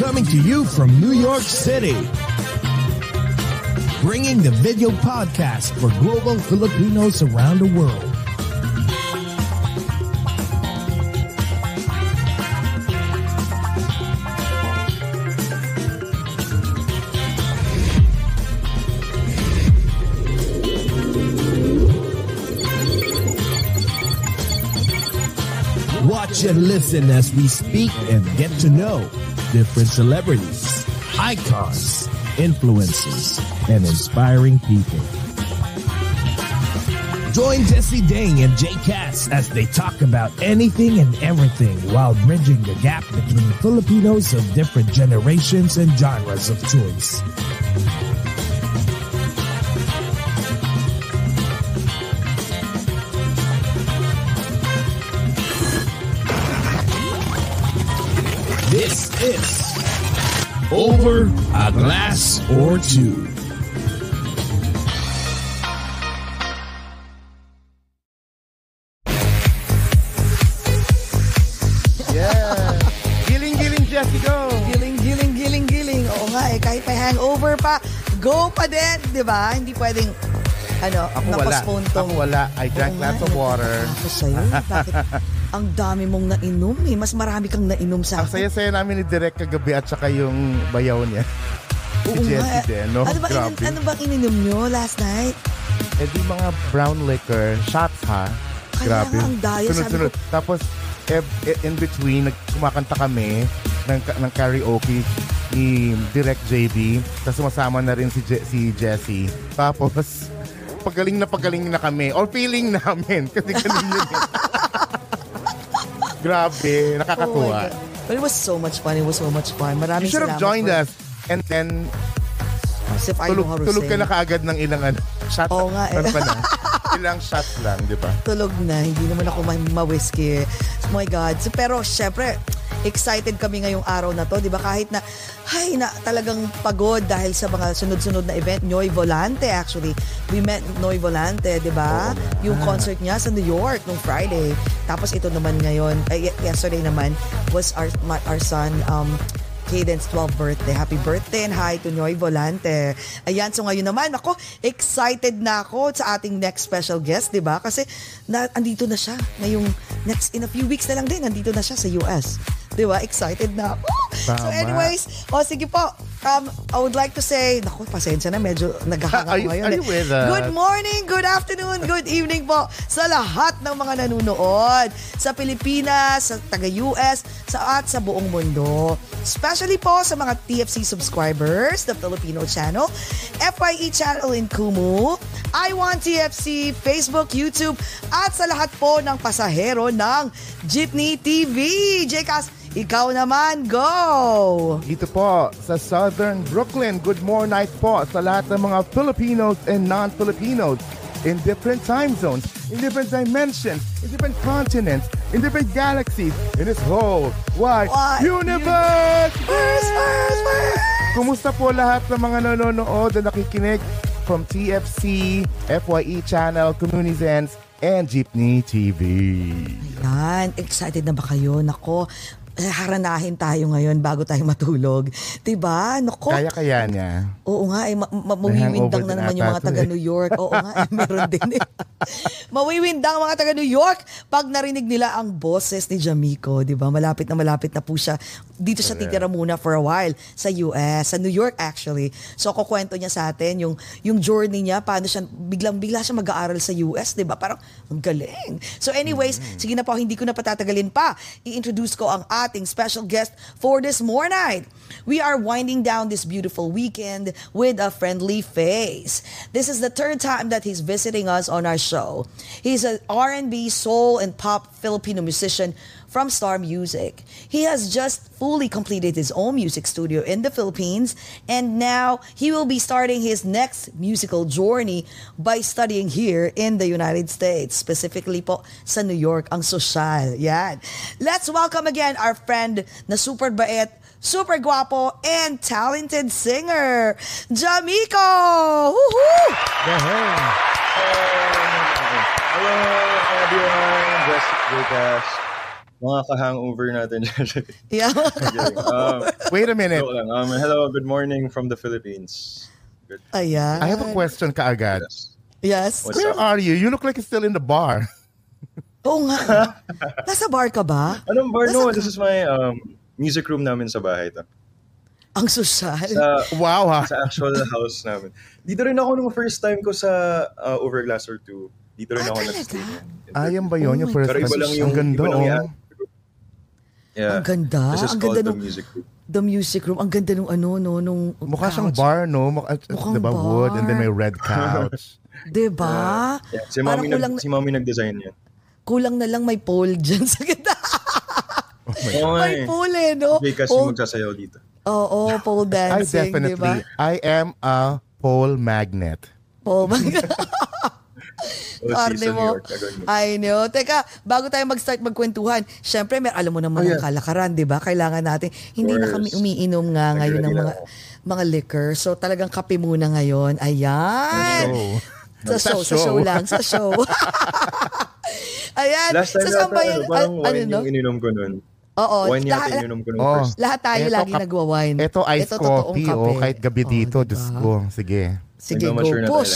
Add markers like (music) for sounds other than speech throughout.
Coming to you from New York City. Bringing the video podcast for global Filipinos around the world. And listen as we speak and get to know different celebrities, icons, influences, and inspiring people. Join Jesse Dang and Jay Cass as they talk about anything and everything while bridging the gap between Filipinos of different generations and genres of choice. This is Over a Glass or Two. Yeah. Giling, giling, Jesse, go. Giling, giling, giling, giling. Oo nga eh, kahit may hangover pa, go pa din, di ba? Hindi pwedeng, ano, Ako wala. tong... Ako wala. I drank Oo lots of water. Ako sa'yo, bakit? (laughs) Ang dami mong nainom eh. Mas marami kang nainom sa Ang akin. saya-saya namin ni Direk kagabi at saka yung bayaw niya. Si Oo Jessie din, no? Ano ba, Grabe. ano bang ininom nyo last night? Eh di mga brown liquor, shots ha. Kaya Grabe. ang daya. Sabi Sunod-sunod. Tapos, eh, eh, in between, kumakanta kami ng, ng karaoke ni Direct JB. Tapos sumasama na rin si, Je- si Jessie. Tapos, pagaling na pagaling na kami. Or feeling namin. (laughs) Kasi ganun yun. eh. Grabe. Oh Nakakatuwa. God. But it was so much fun. It was so much fun. you Maraming should have joined for- us. And then, As if I tulog, know how to tulog ka sing. na kaagad ng ilang ano, shot. Oo nga eh. Ano pa (laughs) ilang shots lang, di ba? tulog na. Hindi naman ako ma- ma-whiskey. Oh my God. So, pero syempre, excited kami ngayong araw na to. Di ba? Kahit na, ay, na talagang pagod dahil sa mga sunod-sunod na event. Noy Volante actually. We met Noy Volante, di ba? Yung concert niya sa New York nung Friday. Tapos ito naman ngayon, ay, yesterday naman, was our, my, our son, um, Cadence 12 birthday. Happy birthday and hi to Noy Volante. Ayan, so ngayon naman, ako, excited na ako sa ating next special guest, di ba? Kasi na, andito na siya. Ngayong next, in a few weeks na lang din, andito na siya sa US. Di ba? Excited na ako. So Tama. anyways, o sige po, um, I would like to say, naku, pasensya na, medyo naghahanga you- ngayon. are eh. you with us? Good morning, good afternoon, good evening po sa lahat ng mga nanonood sa Pilipinas, sa taga-US, sa at sa buong mundo. Especially po sa mga TFC subscribers, the Filipino channel, FYE channel in Kumu, I Want TFC, Facebook, YouTube, at sa lahat po ng pasahero ng Jeepney TV. Jcas, ikaw naman, go! Dito po sa Southern Brooklyn, good morning night po sa lahat ng mga Filipinos and non-Filipinos in different time zones, in different dimensions, in different continents, in different galaxies, in this whole wide Wide universe! First, first, first! Kumusta po lahat ng mga nanonood na nakikinig from TFC, FYE Channel, Community Sense, and Jeepney TV? Yan, excited na ba kayo? Nako, haranahin tayo ngayon bago tayo matulog. 'Di ba? Nako. Kaya-kaya niya. Oo nga, eh, ma- mawiwindang na naman yung mga taga eh. New York. Oo nga, eh, meron din eh. (laughs) mawiwindang mga taga New York pag narinig nila ang boses ni Jamico, di ba? Malapit na malapit na po siya. Dito siya titira muna for a while sa US, sa New York actually. So, kukwento niya sa atin yung, yung journey niya, paano siya, biglang-bigla siya mag-aaral sa US, di ba? Parang, ang galing. So anyways, Mm-hmm. sige na po, hindi ko na patatagalin pa. I-introduce ko ang ating special guest for this morning. We are winding down this beautiful weekend with a friendly face. This is the third time that he's visiting us on our show. He's an R&B, soul, and pop Filipino musician from Star Music. He has just fully completed his own music studio in the Philippines and now he will be starting his next musical journey by studying here in the United States, specifically po sa New York, ang social. Yan. Let's welcome again our friend na super bait, super guapo, and talented singer, Jamiko! Woohoo! Hello, everyone. Just Lucas. Mga ka-hangover natin. (laughs) Yeah. um, Wait a minute. lang. Um, hello, good morning from the Philippines. Good. Ayan. I have a question kaagad. Yes. Yes. What's Where up? are you? You look like you're still in the bar. (laughs) Oo nga. (laughs) Nasa bar ka ba? Anong bar? No, Nasaan this is my um, music room namin sa bahay. To. Ang social. Sa, Wow, ha? sa actual house namin. Dito rin ako nung first time ko sa uh, Overglass or 2. Dito rin Ah, ako nag-stay. Ayan ba yun? Oh yung first Pero iba time? lang yung, Ang ganda, iba lang yung oh. Yeah. Ang ganda. This is Ang called ganda the nung- music room. The music room. Ang ganda nung ano, no, nung Mukha siyang couch. bar, no? Mukha, Mukhang diba wood and then may bar. red couch. (laughs) Diba? Yeah, si Parang Mami, kulang, nag, si Mami nag-design yan. kulang na lang may pole dyan sa ganda. Oo nga may eh. pole eh, no? Okay, kasi Pole- magsasayaw dito. Oo, pole (laughs) I dancing, definitely, diba? I am a pole magnet. Pole O, (laughs) Sa New mo. I know. Teka, bago tayo mag-start magkwentuhan, syempre, may, alam mo naman Oh, ang yeah. kalakaran, di ba? Kailangan natin. Hindi na kami umiinom nga ngayon ng Nag-ready mga mga liquor. So talagang kape muna ngayon. Ayan. So, Sa show, sa show. show lang, sa show. (laughs) Ayan. Last time sa sambayan, ano, parang ano, wine no? yung ininom ko nun. Oo. wine yata lahat, ininom ko nung Oh. first. lahat tayo Eto, lagi kap- nagwa-wine. Ito ice totoong coffee, kape. oh, kahit gabi Oo, dito, diba? Diyos ko. Sige. Sige, go push.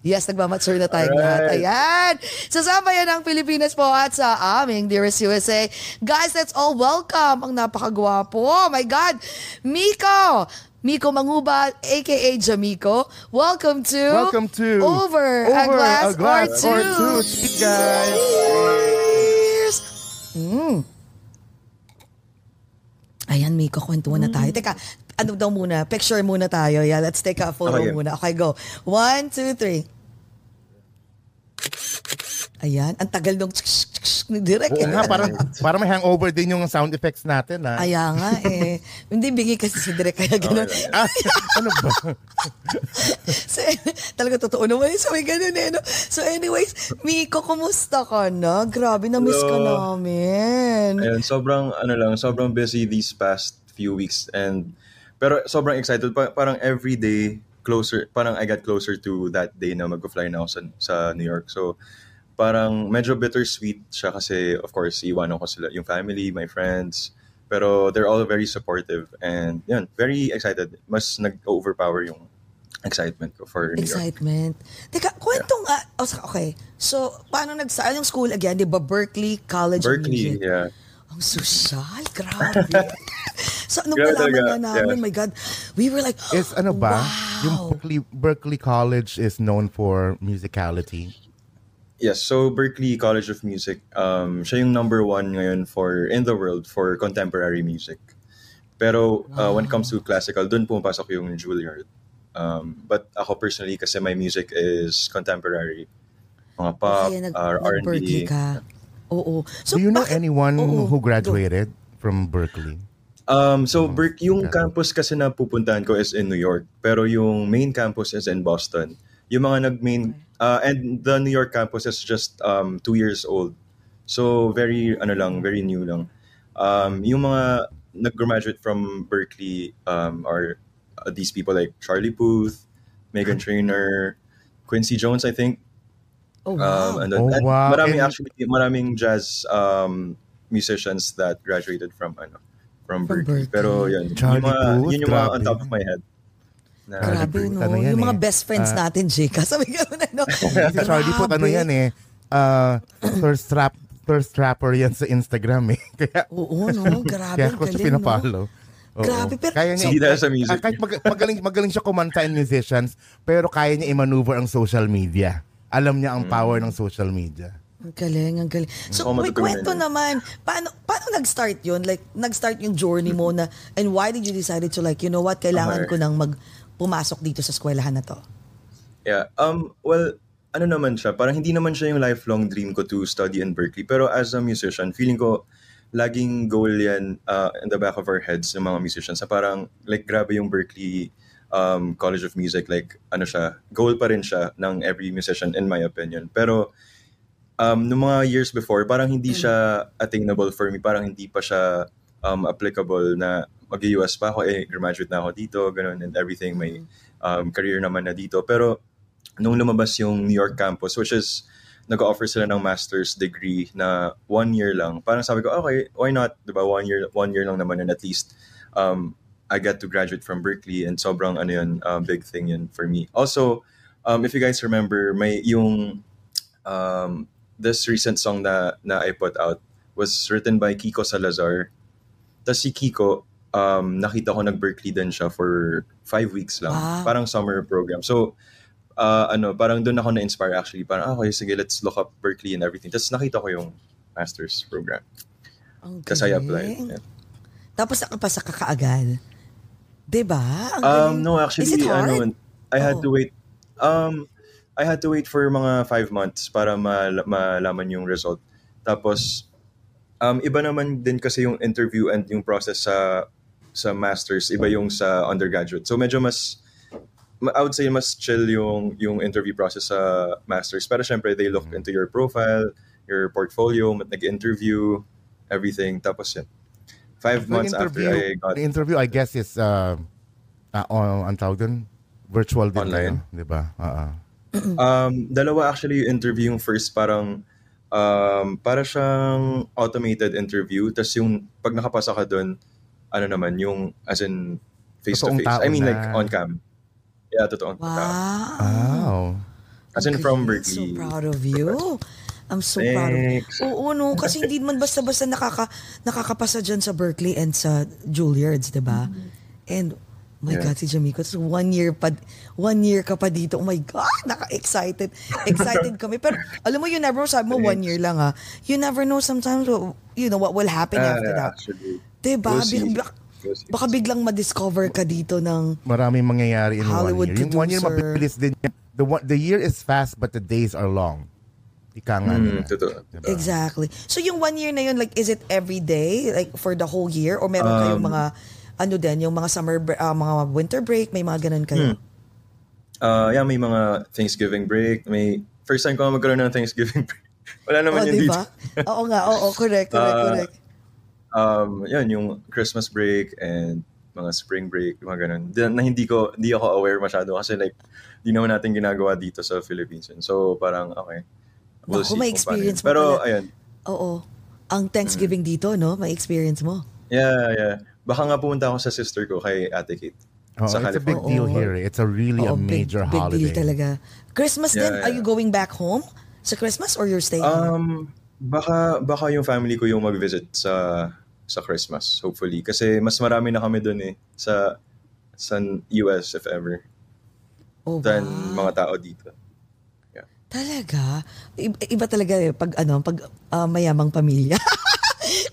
Yes, nagmamature na tayo Alright. lahat. Ayan. Sasama yan ang Pilipinas po at sa aming Dearest USA. Guys, let's all welcome ang napakagwapo. Oh my God. Miko. Miko Manguba, aka Jamiko. Welcome to Welcome to Over, a Over Glass, a Glass or or Two. Two. Speak, guys. Cheers! Mm. Ayan, Miko, kwentuhan na Mm. tayo. Teka, ano daw muna? Picture muna tayo. Yeah, let's take a photo Okay. muna. Okay, go. One, two, three. Ayan, ang tagal nung Direk. Oo eh. nga, parang, (laughs) parang may hangover din yung sound effects natin, ha? Kaya nga eh. (laughs) Hindi bingi kasi si Direk kaya gano'n. Ah, (laughs) ano ba? so, talaga totoo naman yun. So, may ganun eh. No? So anyways, Miko, kumusta ka na? Grabe, na-miss ka Hello. namin. Ayun, sobrang, ano lang, sobrang busy these past few weeks. and Pero sobrang excited. Pa- parang every day, closer, parang I got closer to that day na mag-fly na ako sa, sa New York. So, parang medyo bittersweet siya kasi, of course, iwanan ko sila, yung family, my friends. Pero they're all very supportive. And yun, very excited. Mas nag-overpower yung excitement ko for New York. Excitement. Teka, kwentong, ah, oh, sa- okay. So, paano nag anong school again? Di ba Berkeley College Berkeley, yeah. Ang social, (laughs) grabe. So, ano Grabe palaman talaga, nga namin, yeah. my God, we were like, Is ano ba? Yung wow. Berkeley, Berkeley College is known for musicality. Yes, so Berklee College of Music, um, siya yung number one ngayon for in the world for contemporary music. Pero uh, when it comes to classical, dun pumapasok yung Juilliard. Um, but ako personally, kasi my music is contemporary. Mga pop, kaya nag, uh, R&B. ka. Oo. So, Do you know bakit- anyone Oo, who graduated from Berkeley? Um, so Berk, yung okay. campus kasi na pupuntahan ko is in New York, pero yung main campus is in Boston. Yung mga nag-main, uh, and the New York campus is just um, two years old. So very, ano lang, very new lang. Um, yung mga nag-graduate from Berkeley um, are uh, these people like Charlie Puth, Megan (laughs) Trainor, Quincy Jones, I think. Oh, wow. Um, and, Oh, and wow. Marami And- actually, maraming jazz um, musicians that graduated from ano, from, From Berkeley. Berkeley. Pero yun, Charlie yung mga, Puth, yun yung mga on top of my head. Na, Grabe, no? ano yan yung mga eh. best friends Ah. natin, Jika. (laughs) Sabi ka na, no? si Charlie Puth, ano yan eh, uh, thirst trap, thirst trapper yan sa Instagram eh. (laughs) Kaya, Oo, no? (laughs) Grabe, kaya ang ko siya galing, no? pinapollow. Oo. Grabe, pero- kaya niya, dahil sa music. ah, kahit mag- magaling, magaling siya kumanta and musicians, pero kaya niya i-maneuver ang social media. Alam niya ang power ng social media. Ang galing, ang galing. So, may matutunan kwento naman. Paano, paano nag-start yun? Like, nag-start yung journey mo na, and why did you decided to like, you know what, kailangan Okay. ko nang mag, pumasok dito sa eskwelahan na to? Yeah. Um, well, ano naman siya, parang hindi naman siya yung lifelong dream ko to study in Berkeley. Pero as a musician, feeling ko laging goal yan uh, in the back of our heads ng mga musicians. Na parang, like, grabe yung Berkeley um, College of Music. Like, ano siya, goal pa rin siya ng every musician, in my opinion. Pero, um, nung mga years before, parang hindi siya attainable for me. Parang hindi pa siya um, applicable na mag-US pa ako, eh, graduate na ako dito, ganun, and everything. May um, career naman na dito. Pero, nung lumabas yung New York campus, which is nag-offer sila ng master's degree na one year lang. Parang sabi ko, okay, why not? Diba? One year, one year lang naman and at least um, I got to graduate from Berkeley and sobrang ano yun, um, big thing yun for me. Also, um, if you guys remember, may yung um, this recent song na, na I put out was written by Kiko Salazar. Tapos si Kiko, um, nakita ko nag-Berkeley din siya for five weeks lang. Wow. Parang summer program. So, uh, ano, parang doon ako na-inspire actually. Parang, ah, okay, sige, let's look up Berkeley and everything. Tapos nakita ko yung master's program. Ang Kasi I applied. Yeah. Tapos nakapasa ka kaagad. Diba? Ang Um, galing. no, actually, Is it hard? ano, I had Oh. to wait. Um, I had to wait for mga five months para mal- malaman yung result. Tapos, um, iba naman din kasi yung interview and yung process sa sa masters, iba yung sa undergraduate. So medyo mas ma- I would say mas chill yung yung interview process sa masters. Pero syempre they look into your profile, your portfolio, nag-interview, everything. Tapos yun. Five The months after I got the interview, I guess, is uh, uh, on, ang tawag dun? Virtual din. Online. kayo, Di ba? Oo. (clears throat) Um, dalawa actually yung interview. Yung first parang um, para siyang automated interview. Tapos yung pag nakapasa ka doon, ano naman, yung as in face to Totoong face. tao I mean like na. on cam. Yeah, totoong tao. Wow. Wow. As in Ang from. Berkeley. So proud of you. I'm so proud of you. Thanks. Oo, no. Kasi hindi man basta-basta nakaka, nakakapasa dyan sa Berkeley and sa Juilliards, di ba? And, oh my Yeah. God, si Jamiko. So, one year pa, one year ka pa dito. Oh my God, naka-excited. Excited kami. Pero, alam mo, you never know, sabi mo, one year lang ha. You never know sometimes, you know, what will happen Ah, after that. Actually. Diba? We'll see. We'll see. Baka biglang ma-discover ka dito ng Maraming mangyayari in Hollywood one year. Yung one year producer. mabilis din. yan. The, one, the year is fast but the days are long. Ika nga nila. Mm, totoo. Diba? Exactly. So yung one year na yun, like, is it every day? Like, for the whole year? Or meron kayong Um, mga, ano din, yung mga summer, ah, mga winter break, may mga ganun kayo? Hmm. Uh, yeah, may mga Thanksgiving break. May first time ko magkaroon ng Thanksgiving (laughs) break. Wala naman Oh, yun di dito. Oo nga, oo, correct, correct, Ah, correct. um, yun, yung Christmas break and mga spring break, mga ganun. Di- Na hindi ko, hindi ako aware masyado kasi like, di naman natin ginagawa dito sa Philippines. So, parang, okay. We'll see may experience Pero, pala. ayun. Oo. Ang Thanksgiving Hmm. dito, no? May experience mo. Yeah, yeah. Baka nga pumunta ako sa sister ko kay Ate Kate. Oh, sa it's a big deal Oo. here. It's a really a Oo, big, major big holiday. deal talaga. Christmas Yeah, din, are yeah. you going back home sa Christmas or you're staying home? Um, baka baka yung family ko yung mag-visit sa sa Christmas, hopefully. Kasi mas marami na kami doon eh sa sa US if ever Oh, than wow. mga tao dito. Talaga? Iba, iba talaga eh, pag ano, pag ah, mayamang pamilya. (laughs)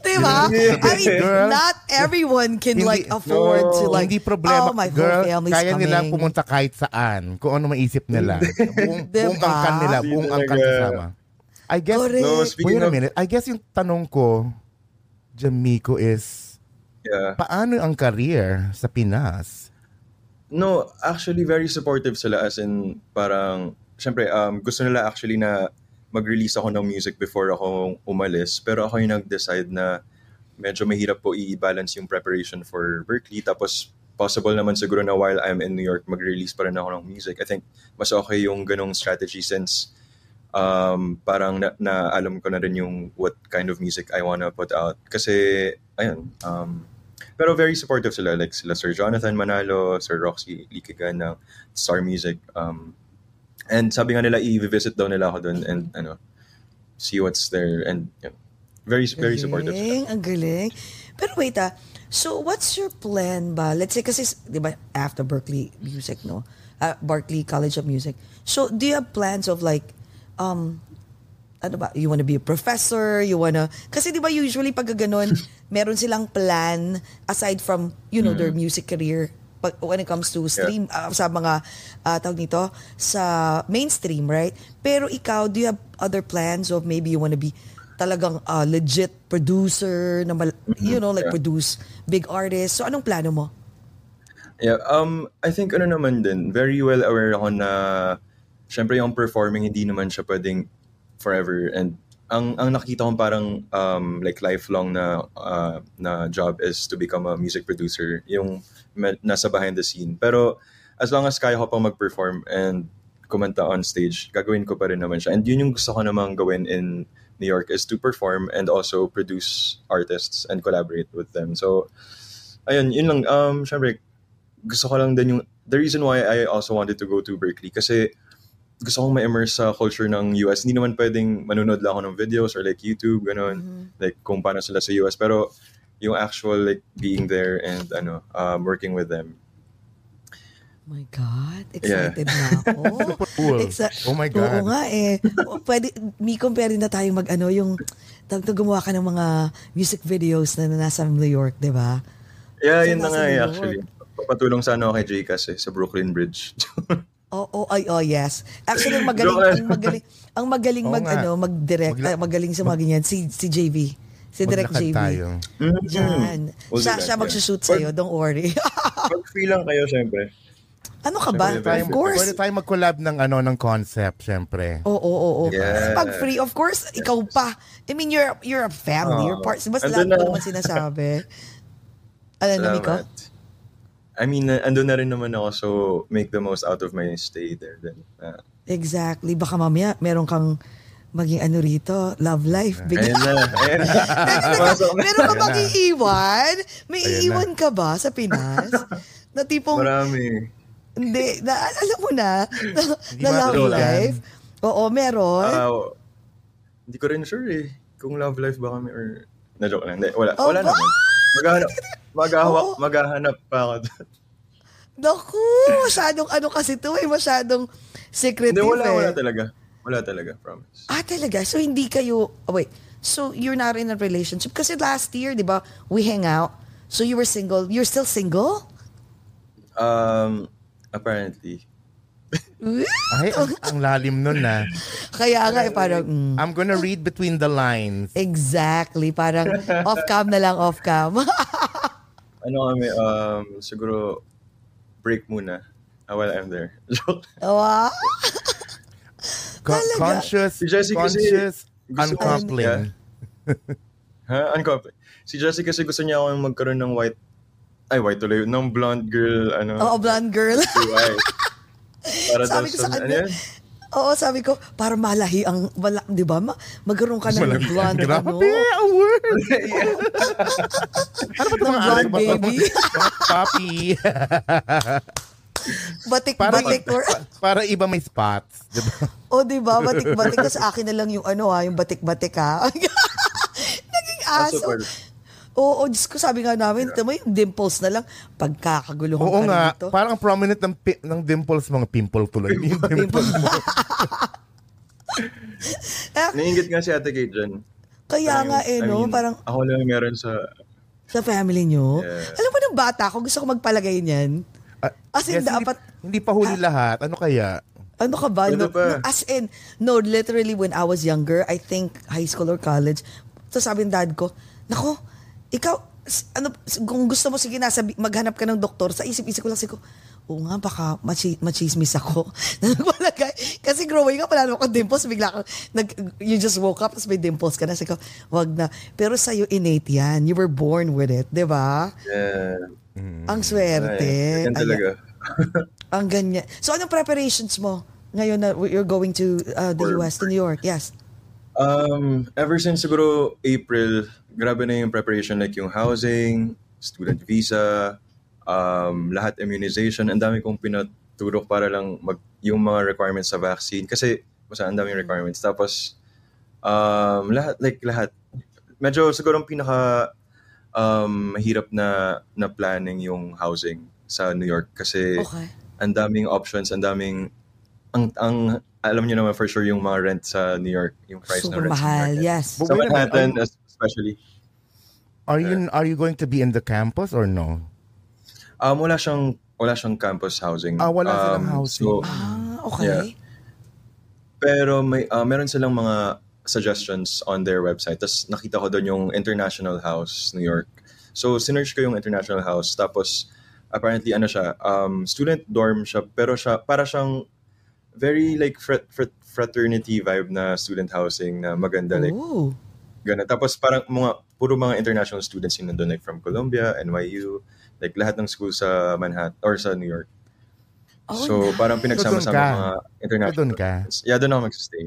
diba? I mean, Girl, not everyone can Hindi- like afford to No, like, hindi problema. oh, my Girl, whole family's kaya coming. nilang pumunta kahit saan. Kung ano maisip nila. buong, (laughs) Diba? buong angkan nila. Buong angkan kasama. I guess, Correct. No, speaking wait a of, minute. I guess yung tanong ko, Jamiko, is yeah. paano ang career sa Pinas? No, actually very supportive sila as in parang syempre um gusto nila actually na mag-release ako ng music before ako umalis pero ako yung nag-decide na medyo mahirap po i-balance yung preparation for Berkeley tapos possible naman siguro na while I'm in New York mag-release pa rin ako ng music. I think mas okay yung ganong strategy since um, parang na, na alam ko na rin yung what kind of music I wanna put out. Kasi, ayun, um, pero very supportive sila. Like sila Sir Jonathan Manalo, Sir Roxy Likigan ng Star Music. Um, and sabi nga nila, i-visit daw nila ako doon and ano, see what's there. And yun, very, very supportive sila. Galing, ang galing. Pero wait ah, so what's your plan ba? Let's say kasi, di ba, after Berkeley Music, no? Uh, Berkeley College of Music. So, do you have plans of like, um, ano ba, you wanna be a professor, you wanna, kasi di ba usually pag ganon, (laughs) meron silang plan aside from, you know, their music career pag, when it comes to stream, uh, sa mga, uh, tawag nito, sa mainstream, right? Pero ikaw, do you have other plans of maybe you wanna be talagang uh, legit producer na mal- you know like Mm-hmm. Yeah. produce big artists. So anong plano mo? Yeah, um, I think ano naman din, very well aware ako na syempre yung performing hindi naman siya pwedeng forever and ang ang nakita ko parang um, like lifelong na uh, na job is to become a music producer yung nasa behind the scene. Pero as long as kaya ko pang mag-perform and kumanta on stage gagawin ko pa rin naman siya. And yun yung gusto ko namang gawin in New York is to perform and also produce artists and collaborate with them. So ayun yun lang. Um syempre gusto ko lang din yung the reason why I also wanted to go to Berkeley kasi gusto kong ma-immerse sa culture ng US. Hindi naman pwedeng manunod lang ako ng videos or like YouTube, ganun. Like kung paano sila sa US. Pero yung actual like being there and ano, um, working with them. my God, excited na (laughs) ako. Cool. Exa- Oh my God. Oo nga eh. Pwede, Miko, pwede na tayong mag ano, yung to, gumawa ka ng mga music videos na nasa New York, di ba? Yeah, So, yun na nga eh, actually. Papatulong sana ako kay JCas eh, sa Brooklyn Bridge. (laughs) Oo, oh, ay, oh, yes. Actually, ang (laughs) magaling, ang magaling, ang magaling mag, ano, mag-direct, Magla- ay, magaling sa mga ganyan, si, si JV. Si Direct JV. tayo. Diyan. Do siya, siya yeah. magsushoot sa'yo, don't worry. (laughs) Pag free lang kayo, syempre. ano ka ba? Siyempre, Of course. Pwede tayo mag-collab ng ano ng concept, syempre. Oo, oo, oo. Yeah. Pag free, of course, ikaw pa. I mean, you're you're a family. You're part. Basta lahat ko na. naman sinasabi. (laughs) Ano na, Miko? Salamat. I mean, uh, andun na rin naman ako so make the most out of my stay there then. Uh, Exactly. Baka mamaya, meron kang maging ano rito, love life. Bigla. ayun na. Ayun na. (laughs) Na. Meron ka bang iiwan? May Ayan na. iiwan ka ba sa Pinas? na tipong, Marami. hindi, na, alam mo na, na, na love life. Oo, meron. Ah, hindi ko rin sure eh. Kung love life ba kami or... Na-joke lang. Hindi, wala. Oh, wala ba? naman. Maghahanap, maghahanap, Oo. maghahanap pa ako doon. Naku, masyadong ano kasi to eh, masyadong secretive Hindi, wala, eh. wala talaga. Wala talaga, promise. Ah, talaga? So, hindi kayo... Oh, wait. So, you're not in a relationship? Kasi last year, di ba, we hang out. So, you were single. You're still single? Um, apparently. Ay, ang, ang lalim nun na. Kaya nga, eh, parang... mm, I'm gonna read between the lines. exactly. Parang off-cam na lang, off-cam. (laughs) Ano kami, um, siguro break muna uh, while I'm there. (laughs) Joke. wow. Co- Talaga? conscious, Si Jessie kasi conscious gusto- uncoupling. ha? Uncoupling. Si Jessie kasi gusto niya ako magkaroon ng white, ay white tuloy, ng blonde girl, ano. Oo, blonde girl. eye. (laughs) Para sabi daw ko sa ano? Oo, sabi ko, para malahi ang, wala, di ba? Ma- magkaroon ka ng blonde, ano? Grabe, ang word! (laughs) ano ba ito Ng mga blonde ano, baby. (laughs) Papi. (laughs) para, Batik-batik or... para iba may spots. Diba? O, di ba? Batik-batik. Tapos akin na lang yung ano ha, yung batik-batik ha. Naging aso. super. Oo, Diyos ko, sabi nga namin, ito mo yung dimples na lang, pagkakaguluhan Oo ka nga, dito. parang prominent ng, pi- ng dimples, mga pimple tuloy. (laughs) Yung dimples mo. (laughs) Eh, Naingit nga si Ate Kate dyan. kaya Parang, nga eh, I no? mean, parang Ako lang meron sa... sa family nyo. Yeah. Alam mo nung bata ako, gusto ko magpalagay niyan. Ah, As in, yes, dapat, Hindi, hindi pa huli lahat. Ano kaya? ano ka ba? No, pa. no, as in, no, literally when I was younger, I think high school or college, so sabi ng dad ko, nako, ikaw, ano, kung gusto mo, sige, nasa, maghanap ka ng doktor, sa isip-isip ko lang, sige ko, oo nga, baka machi, machismis ako. (laughs) Na. Kasi growing up, wala naman akong dimples, bigla ka, nag, you just woke up, tapos may dimples ka na, sige ko, wag na. Pero sa'yo, innate yan. You were born with it, di ba? Yeah. Ang swerte. Ay, yan talaga. (laughs) Ang ganyan. So, anong preparations mo ngayon na you're going to uh, the For- US, to New York? Yes. Um, ever since siguro April, grabe na yung preparation like yung housing, student visa, um, lahat immunization. Ang dami kong pinaturok para lang mag, yung mga requirements sa vaccine. Kasi, basta ang daming requirements. Tapos, um, lahat, like lahat. Medyo siguro ang pinaka um, mahirap na, na planning yung housing sa New York. Kasi, Okay. ang daming options, ang daming ang ang alam niyo naman for sure yung mga rent sa New York, yung price Super ng rent sa New mahal. York. Yes. Sa Manhattan are- especially. Are you are you going to be in the campus or no? Um wala siyang wala siyang campus housing. Ah, wala silang Um, housing. So, Ah, okay. Yeah. pero may ah, meron silang mga suggestions on their website. Tapos nakita ko doon yung International House, New York. So, sinerch ko yung International House. Tapos, apparently, ano siya, um, student dorm siya, pero siya, para siyang very like frat, frat, fraternity vibe na student housing na maganda. Like, Ooh. Ganun. Tapos parang mga, puro mga international students yung nandun, like from Columbia, NYU, like lahat ng school sa Manhattan or sa New York. Oh, so parang So, pinagsama-sama ka? mga international doon ka? students. Yeah, doon ako mag-stay.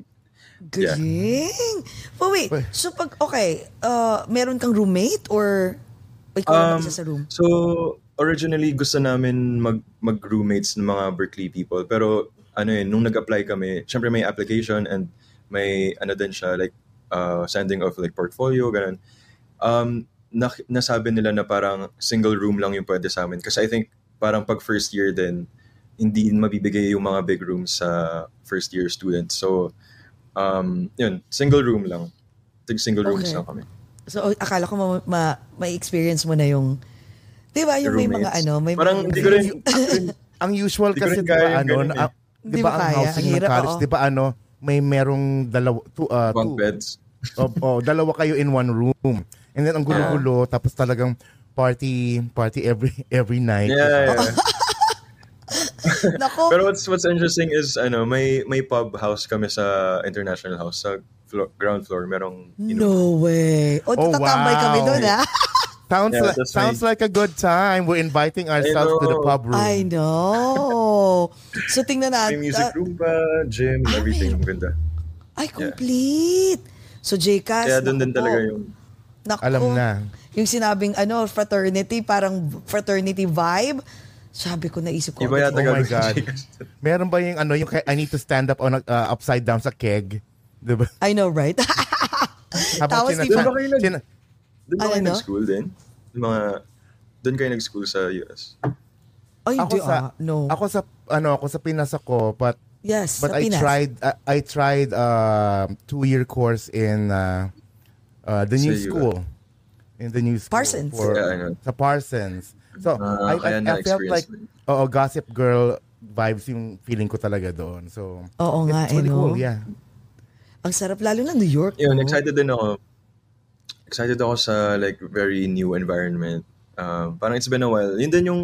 Yeah. Galing. But wait, Wait. so pag, okay, uh, meron kang roommate or ikaw lang Um, isa sa room? So, originally gusto namin mag mag-roommates ng mga Berkeley people. Pero ano eh, nung nag-apply kami, syempre may application and may ano din siya, like uh, sending of like portfolio, ganun. Um, na, nasabi nila na parang single room lang yung pwede sa amin. Kasi I think parang pag first year din, hindi mabibigay yung mga big rooms sa first year students. So, um, yun, single room lang. Tig single rooms Okay. lang kami. So akala ko ma, ma, may experience mo na yung, di ba yung may mga Roommates. ano, may Parang mga, hindi ko rin, Ang usual kasi di ba ano, eh. di ba ang housing ng college, di ba ano, may merong dalawa, two, uh, two, beds. (laughs) oh, oh, dalawa kayo in one room. And then ang gulo-gulo, tapos talagang party party every every night. Yeah, yeah. (laughs) nako, Pero what's what's interesting is ano, may may pub house kami sa International House sa flo- ground floor. Merong inuman. no way. O, Oh, tatambay wow. kami doon ha. Sounds Yeah, like sounds right. like a good time. We're inviting ourselves to the pub room. I know. So tingnan May natin. music room pa, gym, everything. Ang ganda. Ay, complete. So, JCAS. Kaya doon din talaga yung Naku, Alam na. Yung sinabing ano, fraternity, parang fraternity vibe. Sabi ko, naisip ko. iba yata Oh my God. Meron ba yung ano, yung I need to stand up on a, uh, upside down sa keg? Di ba? I know, right? Tapos sina- di ba- Doon ba kayo Ano, nag-school din? Yung mga, doon kayo nag-school sa US? Ay, ako hindi sa, ah. No. ako sa, ano, ako sa Pinas ako, but yes, But sa I Pinas. tried uh, I tried uh, two-year course in uh, uh, the new Sa school. In the new school. Parsons. For, Yeah, I know. Sa Parsons. So, I, Ah, I, kaya I felt like, oo, Gossip Girl vibes yung feeling ko talaga doon. So, Oo nga, it's really eh, no? cool, yeah. Ang sarap lalo na New York. Yun, no? excited din ako. Excited ako sa like very new environment. Um, parang it's been a while. Yun din yung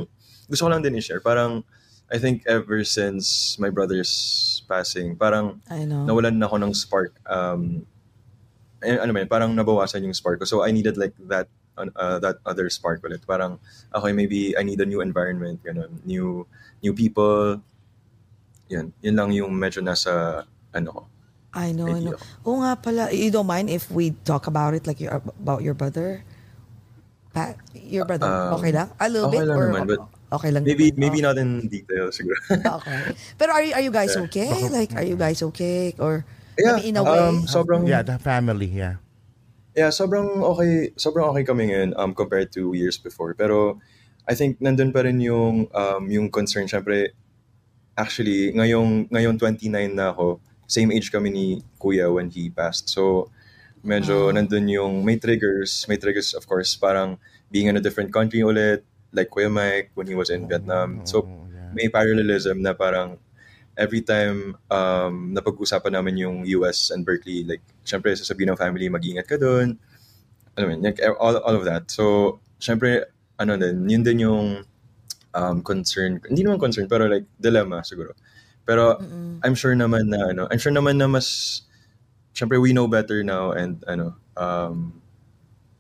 gusto ko lang din i-share. Parang I think ever since my brother's passing, parang I know. nawalan na ako ng spark. Um, eh, ano man, parang nabawasan yung spark ko. So I needed like that uh, that other spark ulit. Parang okay, maybe I need a new environment, ganun. New new people. Yan, yun lang yung medyo nasa ano ko. I know, I know. Oo nga pala, you don't mind if we talk about it like your, about your brother? Pa, your brother, Um, okay lang? A little okay bit? lang or, naman, but okay lang Maybe naman? maybe Oh, not in detail siguro. (laughs) Okay. Pero are, you- are you guys okay? Like, are you guys okay? Or, Yeah, I mean, in a way? um, sobrang Yeah, the family, yeah. Yeah, sobrang okay, sobrang okay kami ngayon um compared to years before. Pero I think nandun pa rin yung um yung concern syempre actually ngayong ngayon 29 na ako. Same age kami ni Kuya when he passed. So medyo nandun yung may triggers, may triggers of course parang being in a different country ulit like Kuya Mike when he was in Vietnam. So Oh, yeah. may parallelism na parang every time um, napag-usapan namin yung US and Berkeley, like, syempre, sasabihin ng family, mag-ingat ka doon. Ano yun, like, all, all of that. So, syempre, ano din, yun din yung um, concern. Hindi naman concern, pero like, dilemma siguro. Pero, I'm sure naman na, ano, I'm sure naman na mas, syempre, we know better now and, ano, um,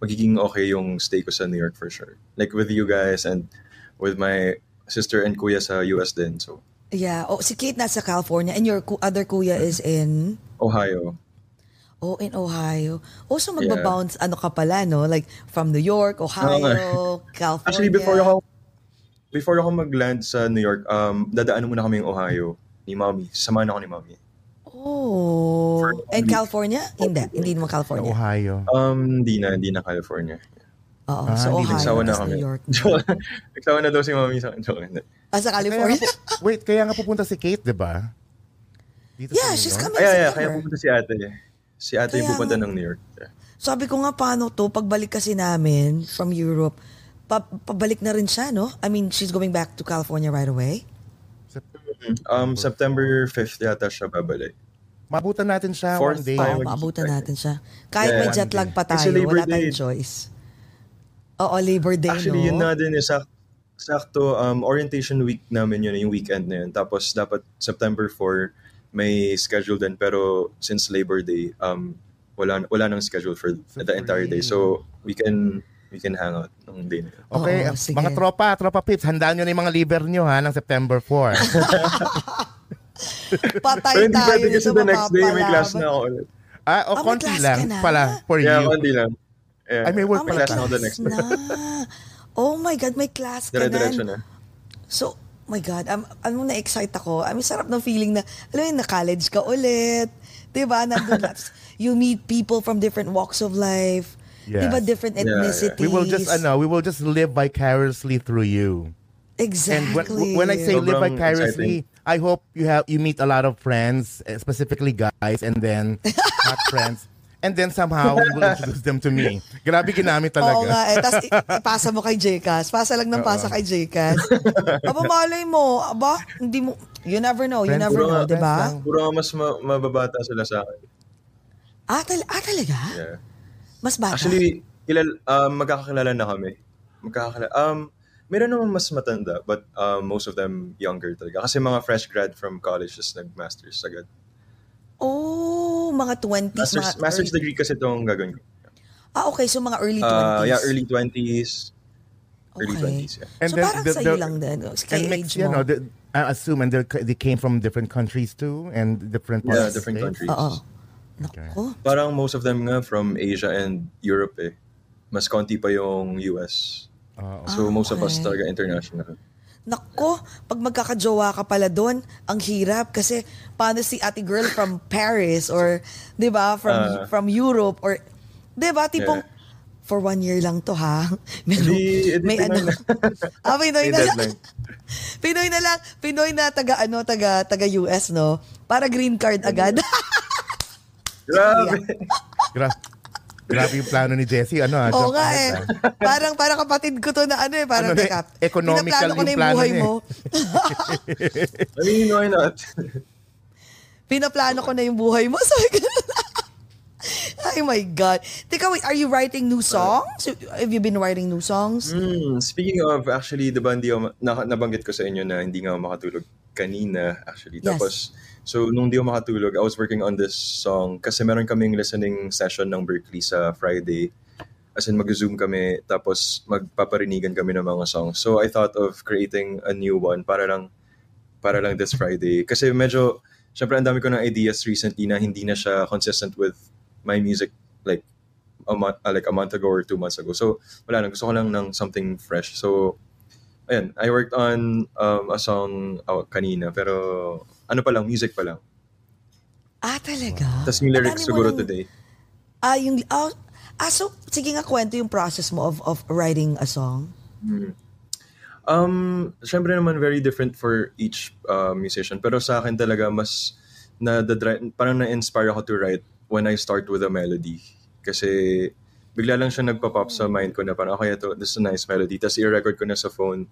magiging okay yung stay ko sa New York for sure. Like, with you guys and with my sister and kuya sa US din. So, yeah. Oh, si Kate nasa California and your other kuya is in... Ohio. Oh, in Ohio. Oh, so magbabounce, ano ka pala, no? Like, from New York, Ohio, (laughs) California. Actually, before ako before ako mag-land sa New York, um, dadaanan muna kami yung Ohio ni Mommy. Samahan ako ni Mommy. Oh. For And. California? Hindi. Hindi naman California. Ohio. Um, hindi na, hindi na California. Oo. Ah, so, Ohio, Nagsawa na kami. New York. (laughs) Nagsawa na daw si Mommy sa akin. Joke. Ah, sa Kaya California? nga pu- wait, kaya nga pupunta si Kate, di ba? Dito yeah, she's coming Ay, ay, ay, September. kaya pupunta si ate. Si ate yung Kaya pupunta nga. ng New York. Yeah. Sabi ko nga, paano to? Pagbalik kasi namin from Europe, pa- pabalik na rin siya, no? I mean, she's going back to California right away. Um, September 5th yata siya babalik. Mabutan natin siya Fourth one day. Oo, mag- maabutan natin siya. Kahit Yeah. may jet lag pa tayo, Labor wala tayong Day- choice. Oo, Labor Day, Actually, no? yun na din eh. Sak- sakto, um, orientation week namin yun, yung weekend na yun. Tapos dapat September 4, may schedule din. Pero since Labor Day, um, wala, wala nang schedule for the entire day. So, we can we can hang out ng day na yun. Okay, Oo, sige. mga tropa, tropa pips, handaan nyo na yung mga liver nyo ha, ng September 4. (laughs) (laughs) Patay Pero hindi tayo pwede kasi dito, the next day may class mapapalaban. na ako ulit. ah, o Ah, may konti class lang na? pala for Yeah, you. konti lang. Yeah. Ay, may work Ah, may class na ako the class next day. na. Oh my God, may class ka Dire-diretso na. na. So, my God, um, ano na-excite ako. I mean, sarap ng feeling na, alam mo yun, na-college ka ulit. Diba? Nandun lahat. (laughs) You meet people from different walks of life. Yes. Diba? Different Yeah, yeah. ethnicities. We will just ano, we will just live vicariously through you. And Exactly. when, when I say live vicariously, I hope you have you meet a lot of friends, eh, specifically guys, and then (laughs) not friends. And then somehow you will introduce them to me. Grabe ginamit talaga. Oo nga eh. Tapos ipasa mo kay Jcas. Pasa lang ng pasa kay Jcas. Aba, malay mo. Aba, hindi mo, you never know. You Friends never know, di ba? Puro mas ma- mababata sila sa akin. Ah, tal- ah, talaga? Yeah. Mas bata? Actually, kilal, um, magkakakilala na kami. Magkakakilala. Um, meron naman mas matanda, but um, most of them younger talaga. Kasi mga fresh grad from college, just nag-masters agad. oh, mga 20s. Masters, mga master's early- degree kasi itong gagawin ko. Ah, okay. So, mga early 20s. Uh, yeah, early 20s. Early Okay. 20s, yeah. And so, then parang the- sa'yo the- lang din. Kay and age you mo. know, the, I assume, and they're- they came from different countries too, and different parts Yeah, different States? countries. Oo. Naku. Parang most of them nga from Asia and Europe eh. Mas konti pa yung US. Oo. So most of us okay. talaga international. Nako, pag magkakajowa ka pala doon, ang hirap kasi paano si ate girl from (laughs) Paris or 'di ba from Ah. from Europe or 'di ba tipong Yeah. for one year lang to ha. (laughs) May, Edi- edi may ano. (laughs) Ah, Pinoy na lang. Pinoy na lang. Pinoy na taga ano, taga taga US no. Para green card agad. Grabe! Gra- grabe yung plano ni Jessie. Ano, ah, Oo nga eh. ah. Parang parang kapatid ko to na ano eh, parang Ano na, teka. economical pinaplano ko na yung yung plano buhay niya eh. mo. I mean, why not? Pinaplano ko na yung buhay mo. (laughs) Ko, Ay my God. Teka, wait, are you writing new songs? Have you been writing new songs? Hmm, speaking of, actually, di ba hindi ako, na, nabanggit ko sa inyo na hindi nga ako makatulog kanina, actually. Yes. Tapos, so, nung di ako makatulog, I was working on this song kasi meron kaming listening session ng Berkeley sa Friday. As in, mag-zoom kami, tapos magpaparinigan kami ng mga songs. So, I thought of creating a new one para lang, para lang this Friday. Kasi medyo, syempre, ang dami ko ng ideas recently na hindi na siya consistent with my music like a month, like a month ago or two months ago. So, wala lang. Gusto ko lang ng something fresh. So, ayun. I worked on um, a song oh, kanina, pero ano pa lang, music pa lang. Ah, talaga? Tapos yung lyrics Ang dami mo siguro nang- today. Ah, yung, ah, ah, so, sige nga kwento yung process mo of, of writing a song. Um, syempre naman very different for each uh, musician. Pero sa akin talaga mas na parang na-inspire ako to write when I start with a melody. Kasi bigla lang siya nagpa-pop sa mind ko na parang okay ito, this is a nice melody. Tapos i-record ko na sa phone.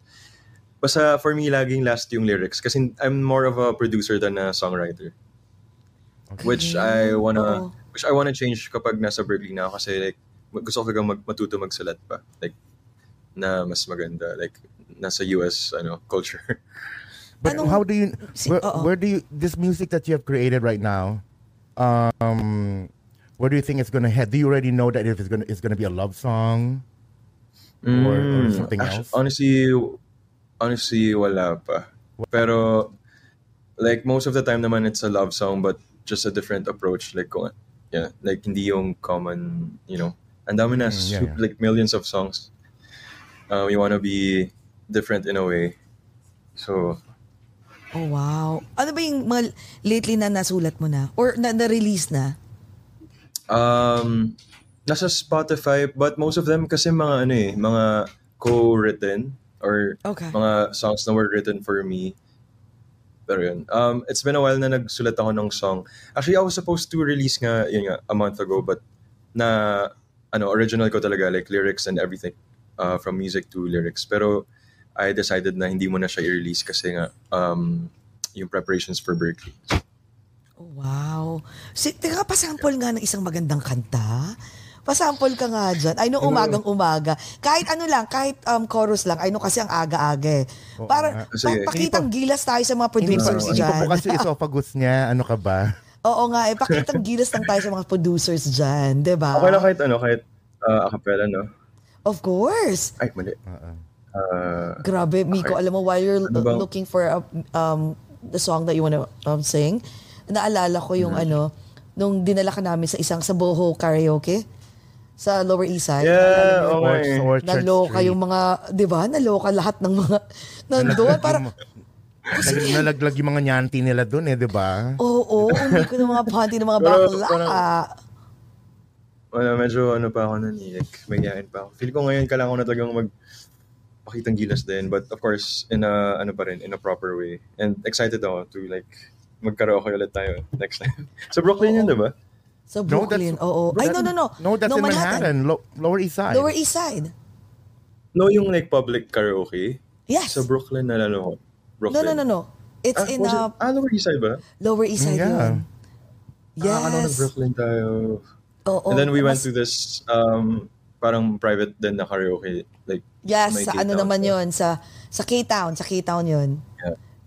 Basta for me, laging last yung lyrics. Kasi I'm more of a producer than a songwriter. Which I wanna, Oo. which I wanna change kapag nasa Berkeley na ako. Kasi like, gusto ko talaga mag, matuto magsulat pa. Like, na mas maganda. Like, nasa US, ano, culture. But Anong- how do you, si- where, oo. where do you, this music that you have created right now, um, where do you think it's going to head? Do you already know that if it's going to, it's going to be a love song? Or, or Mm, something actu- else? Honestly, honestly, wala pa. Pero, like, most of the time naman, it's a love song, but just a different approach. Like, kung, yeah, like, hindi yung common, you know, And dami na, Mm, yeah, sup- yeah. like, millions of songs. Um, you wanna be different in a way. So, Oh, wow. Ano ba yung mga lately na nasulat mo na? Or na, na-release na? Um, nasa Spotify, but most of them kasi mga ano eh, mga co-written or Okay. mga songs na were written for me. Pero yun. Um, it's been a while na nagsulat ako ng song. Actually, I was supposed to release nga, yun nga, a month ago, but na, ano, original ko talaga, like lyrics and everything, uh, from music to lyrics. Pero I decided na hindi mo na siya i-release kasi nga, um, yung preparations for Berkeley. Wow. Si, teka, pasample nga ng isang magandang kanta. Pasample ka nga dyan. Ay, no, umagang umaga. Kahit ano lang, kahit um, chorus lang. Ay, no, kasi ang aga-aga eh. Oo Para nga. Sige. pa- pakitang gilas tayo sa mga producers hindi pa dyan. po kasi esophagus niya. Ano ka ba? Oo nga eh, pakitang (laughs) gilas lang tayo sa mga producers dyan. 'di ba? Okay lang kahit ano, kahit uh, acapella, no? Of course. Ay, mali. Oo. Uh, Grabe, Miko, Okay. alam mo, while you're Ano bang- looking for a, um, the song that you wanna um, sing, naalala ko yung ano, nung dinala ka namin sa isang sa Boho Karaoke sa Lower East Side. yeah, mo yun? okay. Orch- Orchard Naloka Street. yung mga, di ba? Naloka lahat ng mga nandoon. Para, Nag- nalaglag yung mga nyanti nila doon eh, di ba? oo, umi ko ng mga panty ng mga Pero bakla. parang- Ano, medyo ano pa ako nanilig. Magyain pa ako. Feel ko ngayon kailangan ko na talagang mag pakitang gilas din. But of course, in a, ano pa rin, in a proper way. And excited ako to like, magkaraoke ulit tayo next time. (laughs) Sa Brooklyn yun, di ba? Sa No, Brooklyn, that's- oo. Ay, no, no, no. No, that's in Manhattan. Lo- Lower East Side. Lower East Side. No, yung like public karaoke. Yes. Sa Brooklyn, nalalo ko. No, Brooklyn. no, no, no. It's Ah, in was it- uh, ah, Lower East Side ba? Lower East Side Yeah. yun. Ah, ano, Yes. Brooklyn tayo. Oo. And then we went Mas- to this um parang private din na karaoke. Like, Yes, sa K-Town ano naman yun, sa sa K-Town, sa K-Town yun.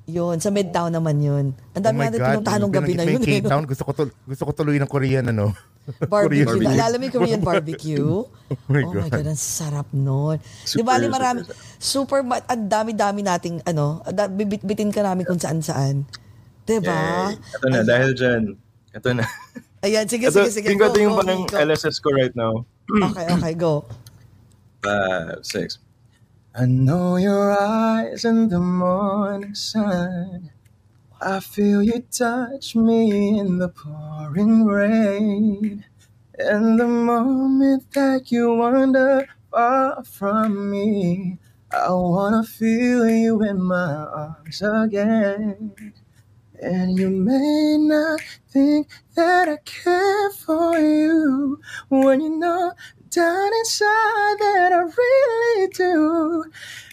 Yeah. Yun, sa Midtown naman yun. Ang Oh dami my natin God. pinuntahan nung gabi na yun. yung eh, no? K-Town. Gusto ko, tul- gusto ko tuloy ng Korean, ano? (laughs) Barbecue. Barbecue. Mo yung Korean (laughs) barbecue? oh my my God. God, ang sarap nun. Di Super, ba, super marami, super, ma- ang dami-dami nating, ano, bibit-bitin ka namin kung saan-saan. Di ba? Yay. Ito na, dahil dyan. Ito na. Ayan, sige, Ito, sige, sige. tingin ko yung parang. LSS ko right now. Okay, okay, go. Five, six. I know your eyes in the morning sun. I feel you touch me in the pouring rain. And the moment that you wander far from me, I wanna feel you in my arms again. And you may not think that I care for you when you know down inside that I really do.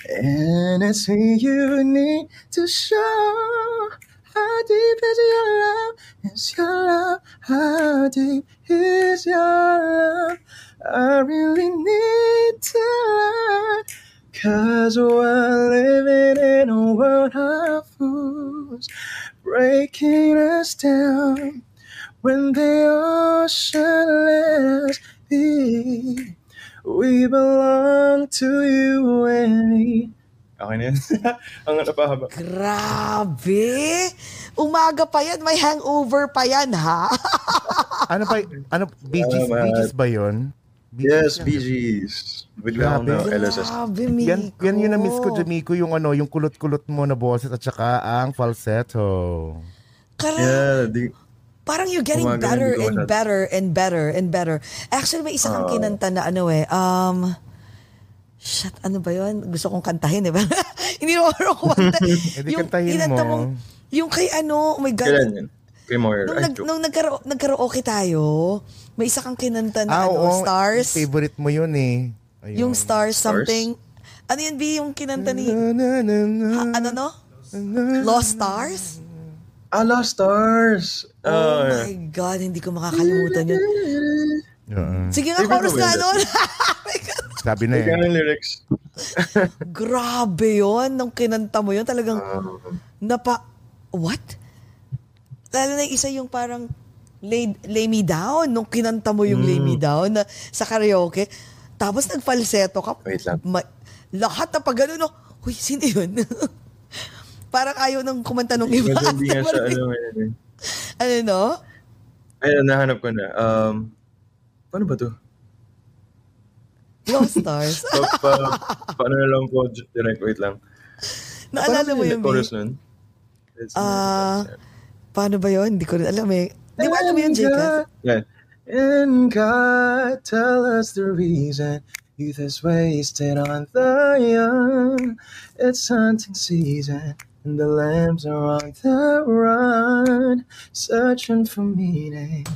And it's me you need to show. How deep is your love? Is your love? How deep is your love? I really need to learn. Cause we're living in a world of fools, breaking us down when they all should let us be. We belong to you and me. Okay na yan. (laughs) Ang ano pa haba. Grabe! Umaga pa yan, may hangover pa yan, ha? (laughs) Ano ba, ano, Bee Gees. Bee Gees ba yun? Bee Yes, Bee Gees. Bigla ako Grabe. na LSS. Grabe, Miko. Yan, yan yung na-miss ko, Jamiko, yung ano, yung kulot-kulot mo na boses at saka ang falsetto. Kara- Yeah, di, Parang you're getting Umaga, better and masyado. better and better and better. Actually, may isa kang Oo. kinanta na ano eh. Um, shit, ano ba yun? Gusto kong kantahin, eh. (laughs) Hindi naman ako kumanta. (laughs) Kantahin kinanta mo. mong- yung kay ano, oh my God. kailan yun? Kay Moira. Nung, nag, nung nagkaro, nagkaraoke tayo, may isa kang kinanta na Ah, ano, oo, Stars. Favorite mo yun eh. Ayun. Yung Stars Stars? something. Ano yun, B? Yung kinanta ni... Na, na, na, na, Ha, ano no? Lost Stars? Ah, Lost Stars. Oh Ah, my God, hindi ko makakalimutan yun. Oo. Sige nga, Favorite chorus nga nun. Sabi na Ikaw eh. ng lyrics. (laughs) Grabe yun. Nung kinanta mo yun, talagang Um, napa... What? Lalo na yung isa yung parang lay, lay me down. Nung kinanta mo yung lay me down na, sa karaoke. Tapos nag-falsetto ka. Wait lang. Ma- lahat na pag gano'n, no? Uy, sino yun? (laughs) parang ayaw nang kumanta nung iba. medyo hindi nga siya, (laughs) ano, ngayon eh. ano, no? Ayun, nahanap ko na. Um, paano ba to? Lost Stars. (laughs) Pa, pa, paano na lang po, direct, wait lang. Naalala mo yung chorus nun? Ah, paano ba yun? Hindi ko rin alam eh. Di ba alam mo yun, Jacob? Yeah. And God, tell us the reason youth is wasted on the young. It's hunting season, and the lambs are on the run, searching for meaning.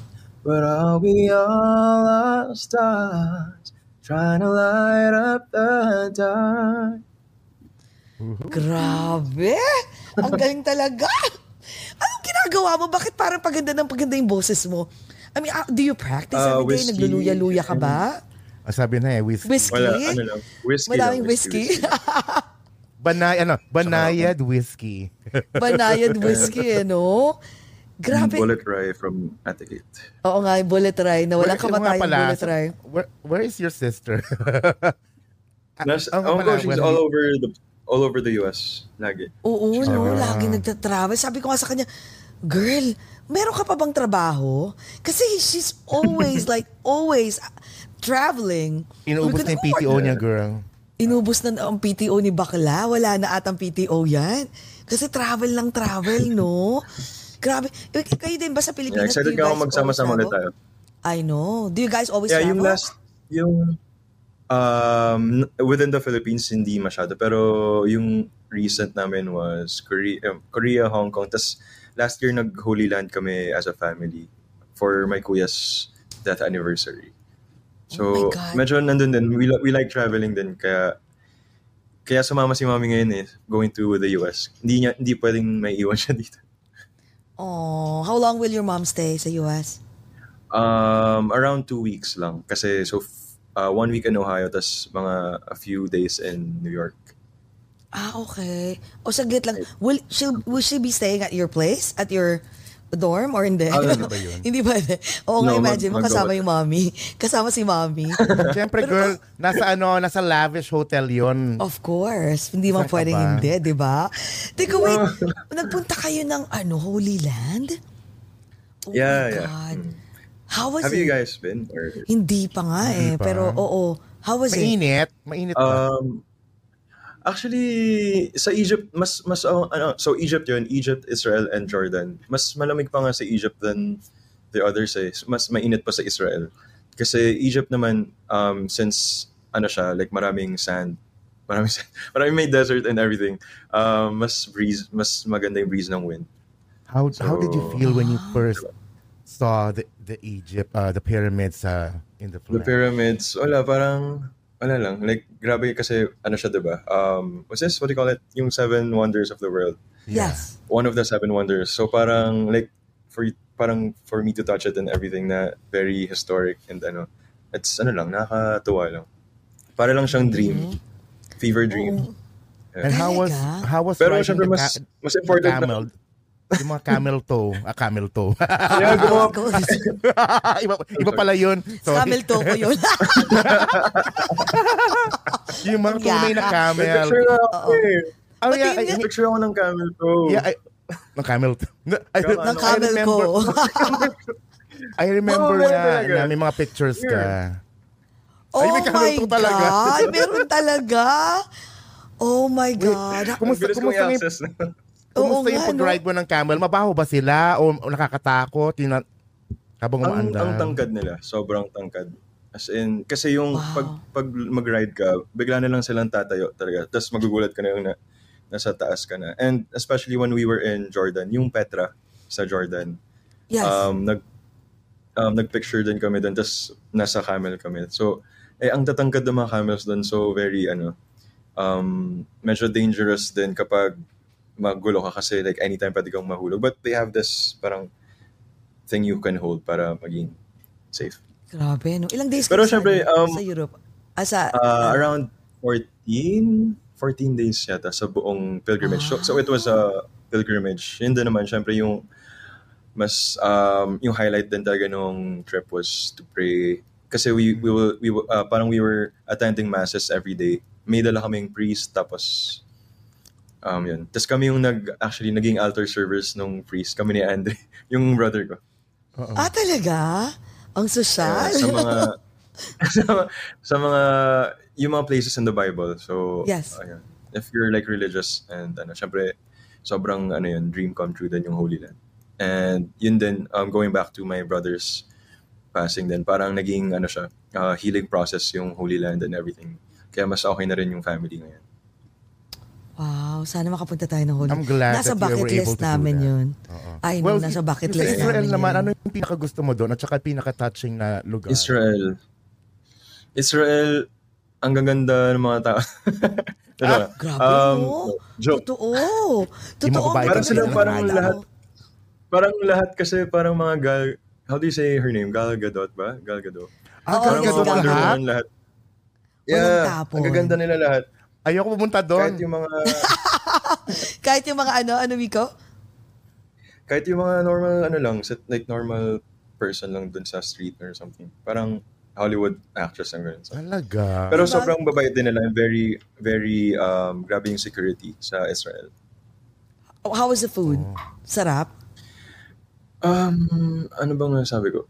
But are we all our stars, trying to light up the dark? Grabe! Ang (laughs) galing talaga! Anong ginagawa mo? Bakit parang paganda ng paganda yung boses mo? I mean, ah, do you practice Ah, every day? whiskey. Nagluluya-luya ka ba? Ah, sabi na eh, whiskey. Whiskey? Wala, ano lang. Whiskey Madaming lang, whiskey. (laughs) Banay, ano, banayad whiskey. (laughs) Banayad whiskey, eh, no? Grabe. Bullet rye from Ate Kate. Oo nga, yung bullet rye na walang kamatayang pala, bullet rye. Where, where is your sister? (laughs) Nas, oo nga oh, pala, she's all over the all over the US. Lagi. Oo, no, Ah. lagi nagtatravel. Sabi ko nga sa kanya, girl, meron ka pa bang trabaho? Kasi she's always, (laughs) like, always uh, traveling. Inuubos na yung "Oh, PTO niya, girl. Inubos na ang PTO ni Bakla. Wala na atang PTO yan. Kasi travel lang travel, (laughs) no? Grabe. Eh, Kayo din ba sa Yeah, Pilipinas? excited do you ka guys akong magsama-sama always ulit tayo. I know. Do you guys always Yeah, travel? yung last, yung um, within the Philippines, hindi masyado. Pero yung recent namin was Korea, um, Korea Hong Kong. Tapos last year, nag-Holy Land kami as a family for my kuya's death anniversary. So, Oh medyo nandun din. We, we like traveling din. Kaya, kaya sumama si mami ngayon eh, going to the US. Hindi niya, hindi pwedeng may iwan siya dito. Oh, how long will your mom stay sa US? Um, around two weeks lang. Kasi, so, uh, one week in Ohio, tas mga a few days in New York. Ah, okay. O saglit lang. Will she will she be staying at your place? At your dorm or hindi? Ah, ano ba yun? (laughs) hindi ba? Oo nga, No, imagine mo kasama yung mommy. (laughs) Kasama si mommy. (laughs) Siyempre, girl, nasa ano, nasa lavish hotel yon. Of course. Hindi man pwedeng ba? hindi, di ba? Teka, wait. Nagpunta kayo ng ano, Holy Land? Oh Yeah, my yeah. God. How was Have it? you guys been? Or, Hindi pa nga eh. Hindi pa. Pero oo. How was it? Mainit. Mainit ba? um, actually, sa Egypt, mas, mas, oh, ano, so Egypt yun, Egypt, Israel, and Jordan. Mas malamig pa nga sa Egypt than the others eh. Mas mainit pa sa Israel. Kasi Egypt naman, um, since, ano siya, like maraming sand, (laughs) maraming sand, maraming may desert and everything, um, mas breeze, mas maganda yung breeze ng wind. how how did you feel when you (sighs) first saw the the Egypt, uh, the pyramids uh, in the The flag? pyramids, wala, parang, wala lang. Like, grabe kasi, ano siya, diba? Um, what's this? What do you call it? Yung seven wonders of the world. Yes. One of the seven wonders. So parang, like, for parang for me to touch it and everything na very historic and ano, it's ano lang, nakakatuwa lang. Para lang siyang dream. Fever dream. And how was how was Pero riding syempre the mas, mas the important na. Yung mga camel toe. Ah, camel toe. (laughs) Iba, iba pala yun. Sorry. Camel toe ko yun. (laughs) yung mga tunay na camel. picture na ako eh. Oh, yeah, I- Picture ako ng camel toe. yeah, I, (laughs) ng camel toe. I, Ng Ng camel ko. I remember Oo, meron na, na may mga pictures ka. oh Ay, may my toe talaga. God. Meron talaga. Oh my God. Ang Kumusta, kong kumusta, kumusta yung pag-ride mo ng camel? Mabaho ba sila? O, o nakakatakot? Yung, na- habang ang, ang tangkad nila, sobrang tangkad. As in, kasi yung Wow. pag, pag mag-ride ka, bigla na lang silang tatayo talaga. Tapos magugulat ka na yung na, nasa taas ka na. And especially when we were in Jordan, yung Petra sa Jordan, Yes. um, nag, um, nag-picture din kami doon. Tapos nasa camel kami. So, eh, ang tatangkad ng mga camels doon, so very, ano, um, medyo dangerous din kapag magulo ka kasi like anytime pwede kang mahulog. But they have this parang thing you can hold para maging safe. Grabe, no? Ilang days Pero sa, syempre, ano, um, sa Europe? Ah, sa, Uh, around 14, 14 days yata sa buong pilgrimage. So, so it was a pilgrimage. Yun din naman, syempre yung mas, um, yung highlight din talaga nung trip was to pray. Kasi we, we, will, we, uh, parang we were attending masses every day. May dala kaming priest, tapos, um, yun. Tapos kami yung nag, actually, naging altar servers nung priest. Kami ni Andre, (laughs) yung brother ko. ah, talaga? Ang sosyal? sa mga (laughs) (laughs) sa, mga- sa mga yung mga places in the Bible. So Yes. ayun. If you're like religious and ano, syempre sobrang ano yun, dream come true din yung Holy Land. And yun din um, going back to my brother's passing din, parang naging ano siya, uh, healing process yung Holy Land and everything. Kaya mas okay na rin yung family ngayon. Wow, sana makapunta tayo ng Holy. I'm glad nasa that you bucket were able list to do namin that. yun. Oo. Ay, no, nasa bucket sa list Israel namin naman, yun. ano yung pinaka gusto mo doon? At saka pinaka-touching na lugar? Israel. Israel, ang gaganda ng mga tao. (laughs) Ah. Grabe, Um, no? joke. Totoo. Totoo. Parang sila, ng parang lahat, Parang lahat kasi parang mga Gal... How do you say her name? Gal Gadot ba? Gal Gadot. Ah, Oo, Parang yes, mga Gal Gal Wonder lahat? Lahat. Walang Yeah, tapon. ang gaganda nila lahat. Ayoko pumunta Kahit doon. yung mga... (laughs) Kahit yung mga ano, ano, Miko? kahit yung mga normal, ano lang, set- like normal person lang dun sa street or something. Parang Hollywood actress ang ganun. So, Talaga. pero Diba? sobrang babait din nila very, very, um, grabe yung security sa Israel. How was the food? Oh. Sarap? Um, ano bang sabi ko?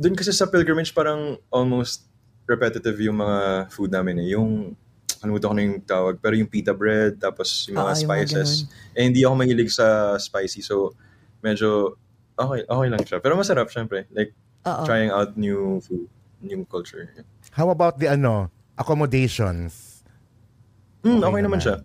Doon kasi sa pilgrimage parang almost repetitive yung mga food namin eh. Yung, kalimutan ko na yung tawag, pero yung pita bread, tapos yung mga yung mga spices. eh, hindi ako mahilig sa spicy, so medyo okay, okay lang siya. Pero masarap, syempre. Like, Oo. trying out new food, new culture. How about the ano, accommodations? Hmm, Okay okay, naman naman. siya.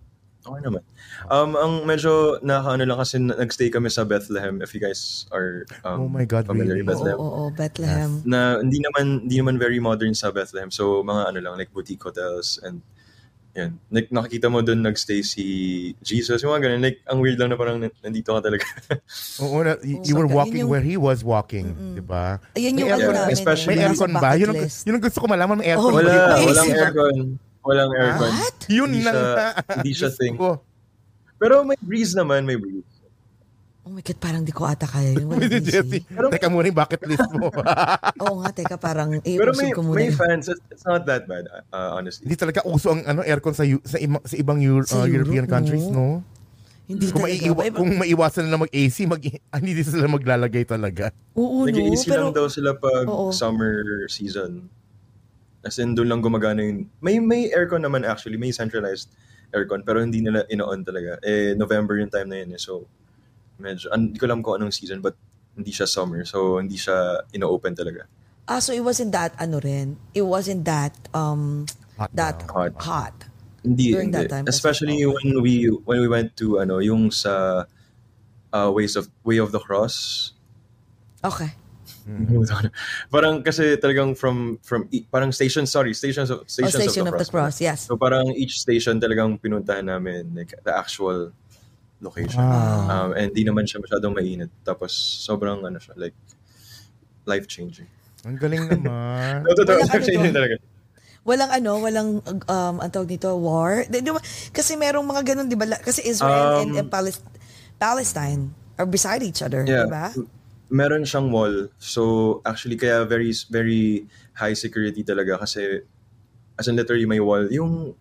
Okay naman. Um, ang medyo nakakaano lang kasi na- nagstay kami sa Bethlehem if you guys are um, Oh my God, familiar really? with Oo, Bethlehem. oo, oo, Bethlehem. na hindi naman hindi naman very modern sa Bethlehem. So mga ano lang like boutique hotels and yan. Like nakikita mo doon nagstay si Jesus, yung mga ganun. Like ang weird lang na parang nan- nandito ka talaga. (laughs) Oo, na, y- Oh, you were so, walking yun yung- where he was walking, di ba? Ayan yung ano aircon- namin. especially- May aircon ba? Yun yun ang gusto ko malaman, may aircon Oh? Wala, walang (laughs) aircon. Walang aircon. What? Yun Hindi lang siya- hindi siya thing. ko. Pero may breeze naman, may breeze. Oh my God, parang di ko ata kaya yun. Walang (laughs) Pwede, AC. Jessie. Teka muna yung bucket list mo. (laughs) Oo nga, teka, parang Pero may, ko muna. may fans. It's, not that bad, uh, honestly. Hindi talaga uso ang ano aircon sa sa, ima- sa ibang Euro- Sa uh, European Europe, countries, no? no? Hindi Kung, talaga. maiiwa, kung maiwasan na mag-AC, mag, (laughs) ah, hindi din sila maglalagay talaga. Oo, no? Nag-easy Pero, lang daw sila pag Oo. summer season. As in, doon lang gumagana yung... May, may aircon naman actually. May centralized aircon. Pero hindi nila ino-on talaga. Eh, November yung time na yun eh. So, medyo... an- Hindi ko alam kung anong season but hindi siya summer. So, hindi siya ino-open talaga. ah, so it wasn't that, ano rin, it wasn't that, um, Hot that. Hot. hot. Hindi, During hindi. that time, Especially kasi- when we when we went to ano yung sa uh, ways of way of the cross. Okay. (laughs) parang kasi talagang from from e- parang station sorry stations of Oh, stations Station of the cross. yes. So parang each station talagang pinuntahan namin like the actual location. Wow. Um, and di naman siya masyadong mainit. Tapos sobrang ano siya like life changing. Ang galing (laughs) naman. No, totoo, Walang ano life changing doon. talaga. Walang ano, walang, um, ang tawag nito, war. Di, di ba? Kasi merong mga ganun, di ba? Kasi Israel and, Um, and Palis- Palestine are beside each other, Yeah. di ba? Meron siyang wall. So actually kaya very very high security talaga kasi as in literally may wall yung